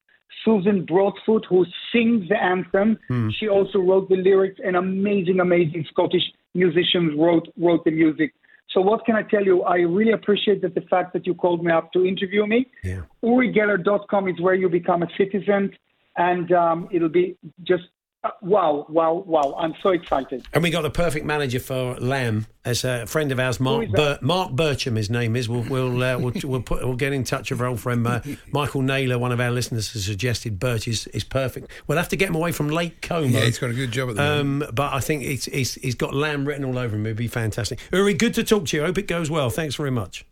Susan Broadfoot, who sings the anthem, Hmm. she also wrote the lyrics, and amazing, amazing Scottish musicians wrote wrote the music. So what can I tell you? I really appreciate that the fact that you called me up to interview me. Yeah. UriGeller.com is where you become a citizen, and um, it'll be just Uh, wow, wow, wow! I'm so excited. And we got the perfect manager for Lamb as a friend of ours, Mark Bur- Marc Bircham. His name is. We'll we'll uh, we'll, *laughs* we'll, put, we'll get in touch with our old friend uh, Michael Naylor. One of our listeners has suggested Birch is, is perfect. We'll have to get him away from Lake Como. Yeah, he's got a good job at the moment. Um, but I think it's, it's, he's got Lamb written all over him. It'd be fantastic. Uri, good to talk to you. Hope it goes well. Thanks very much.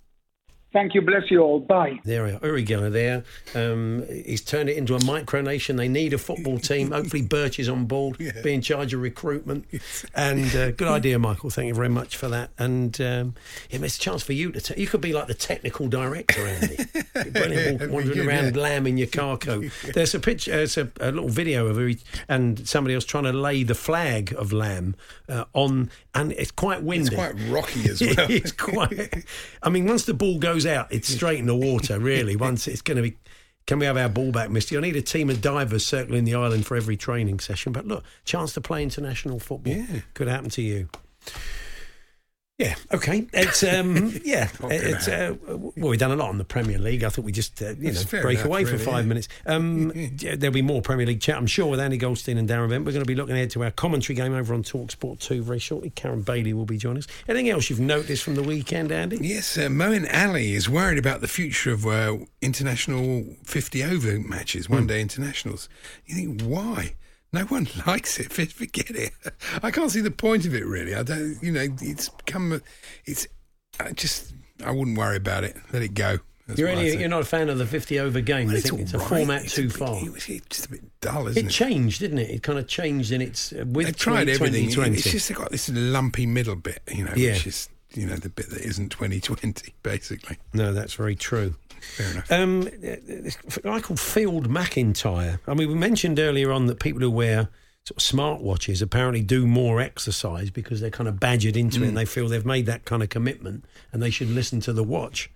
Thank you. Bless you all. Bye. There we are. Uri Geller there. Um, he's turned it into a micronation. They need a football *laughs* team. Hopefully, Birch is on board, be in charge of recruitment. And uh, good *laughs* idea, Michael. Thank you very much for that. And um, yeah, it's a chance for you to. T- you could be like the technical director, Andy. *laughs* Brilliant, walk- wandering good, around yeah. lamb in your car coat. There's a picture. There's a, a little video of Uri and somebody else trying to lay the flag of lamb uh, on, and it's quite windy. It's quite rocky as well. it's quite. I mean, once the ball goes out, it's straight in the water. *laughs* Really, once it's going to be. Can we have our ball back, Misty? I need a team of divers circling the island for every training session. But look, chance to play international football. Yeah. could happen to you. Yeah. Okay. It's um. *laughs* yeah. It's uh, well, we've done a lot on the Premier League. I think we just uh, you That's know break enough, away for five yeah. minutes. Um. *laughs* there'll be more Premier League chat, I'm sure, with Andy Goldstein and Darren Bent. We're going to be looking ahead to our commentary game over on Talk Sport Two very shortly. Karen Bailey will be joining us. Anything else you've noticed from the weekend, Andy? Yes, uh, Moeen Ali is worried about the future of uh, international 50 over matches, Hmm. one day internationals. You think, why? No one *laughs* likes it. Forget it. *laughs* I can't see the point of it, really. I don't, you know, it's come. it's I just, I wouldn't worry about it. Let it go. That's You're what I really, you're not a fan of the 50 over game. Well, you it's think it's a all right. format It's too a bit- far. it was just a bit dull, isn't It it? changed, didn't it? It kind of changed in its uh, with They've tried everything. 2020. It's just got this lumpy middle bit, you know, Yeah. which is, you know, the bit that isn't 2020, *laughs* basically. No, that's very true. Fair enough. Um, this guy called Field McIntyre. I mean, we mentioned earlier on that people who wear sort of smartwatches apparently do more exercise because they're kind of badgered into Mm. it and they feel they've made that kind of commitment and they should listen to the watch.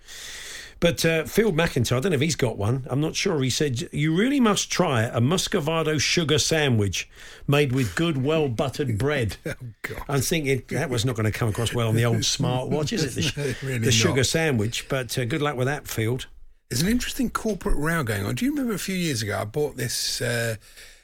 But uh, Field McIntyre, I don't know if he's got one. I'm not sure. He said, You really must try a Muscovado sugar sandwich made with good, well buttered *laughs* bread. Oh, God. I'm thinking that was not going to come across well on the old smartwatch, is it? The, *laughs* really the sugar sandwich. But uh, good luck with that, Field. There's an interesting corporate row going on. Do you remember a few years ago I bought this? Uh,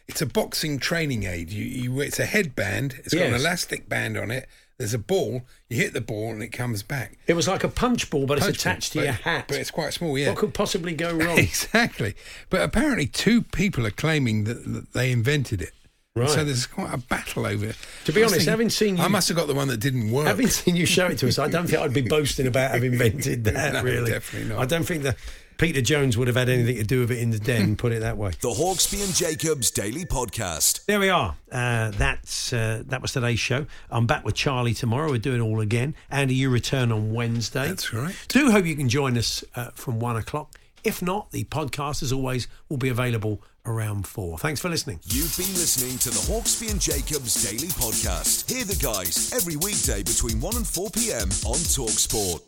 it's a boxing training aid. You, you, it's a headband. It's got an elastic band on it. There's a ball. You hit the ball and it comes back. It was like a punch ball, but Punch it's attached ball, to your hat. But it's quite small. Yeah. What could possibly go *laughs* wrong? exactly. But apparently, two people are claiming that, that they invented it. Right. So there's quite a battle over it. To be honest, having seen you- I must have got the one that didn't work. Having seen you show it to us, I don't think I'd be boasting about having invented *laughs* that. No, really, definitely not. I don't think that Peter Jones would have had anything to do with it in the den. put it that way. The Hawksbee and Jacobs Daily Podcast. There we are. Uh, that's uh, that was today's show. I'm back with Charlie tomorrow. We're doing it all again. Andy, you return on Wednesday. That's right. Do hope you can join us uh, from one o'clock. If not, the podcast, as always, will be available around four. Thanks for listening. You've been listening to the Hawksbee and Jacobs Daily Podcast. Hear the guys every weekday between 1 and 4 p.m. on Talk Sport.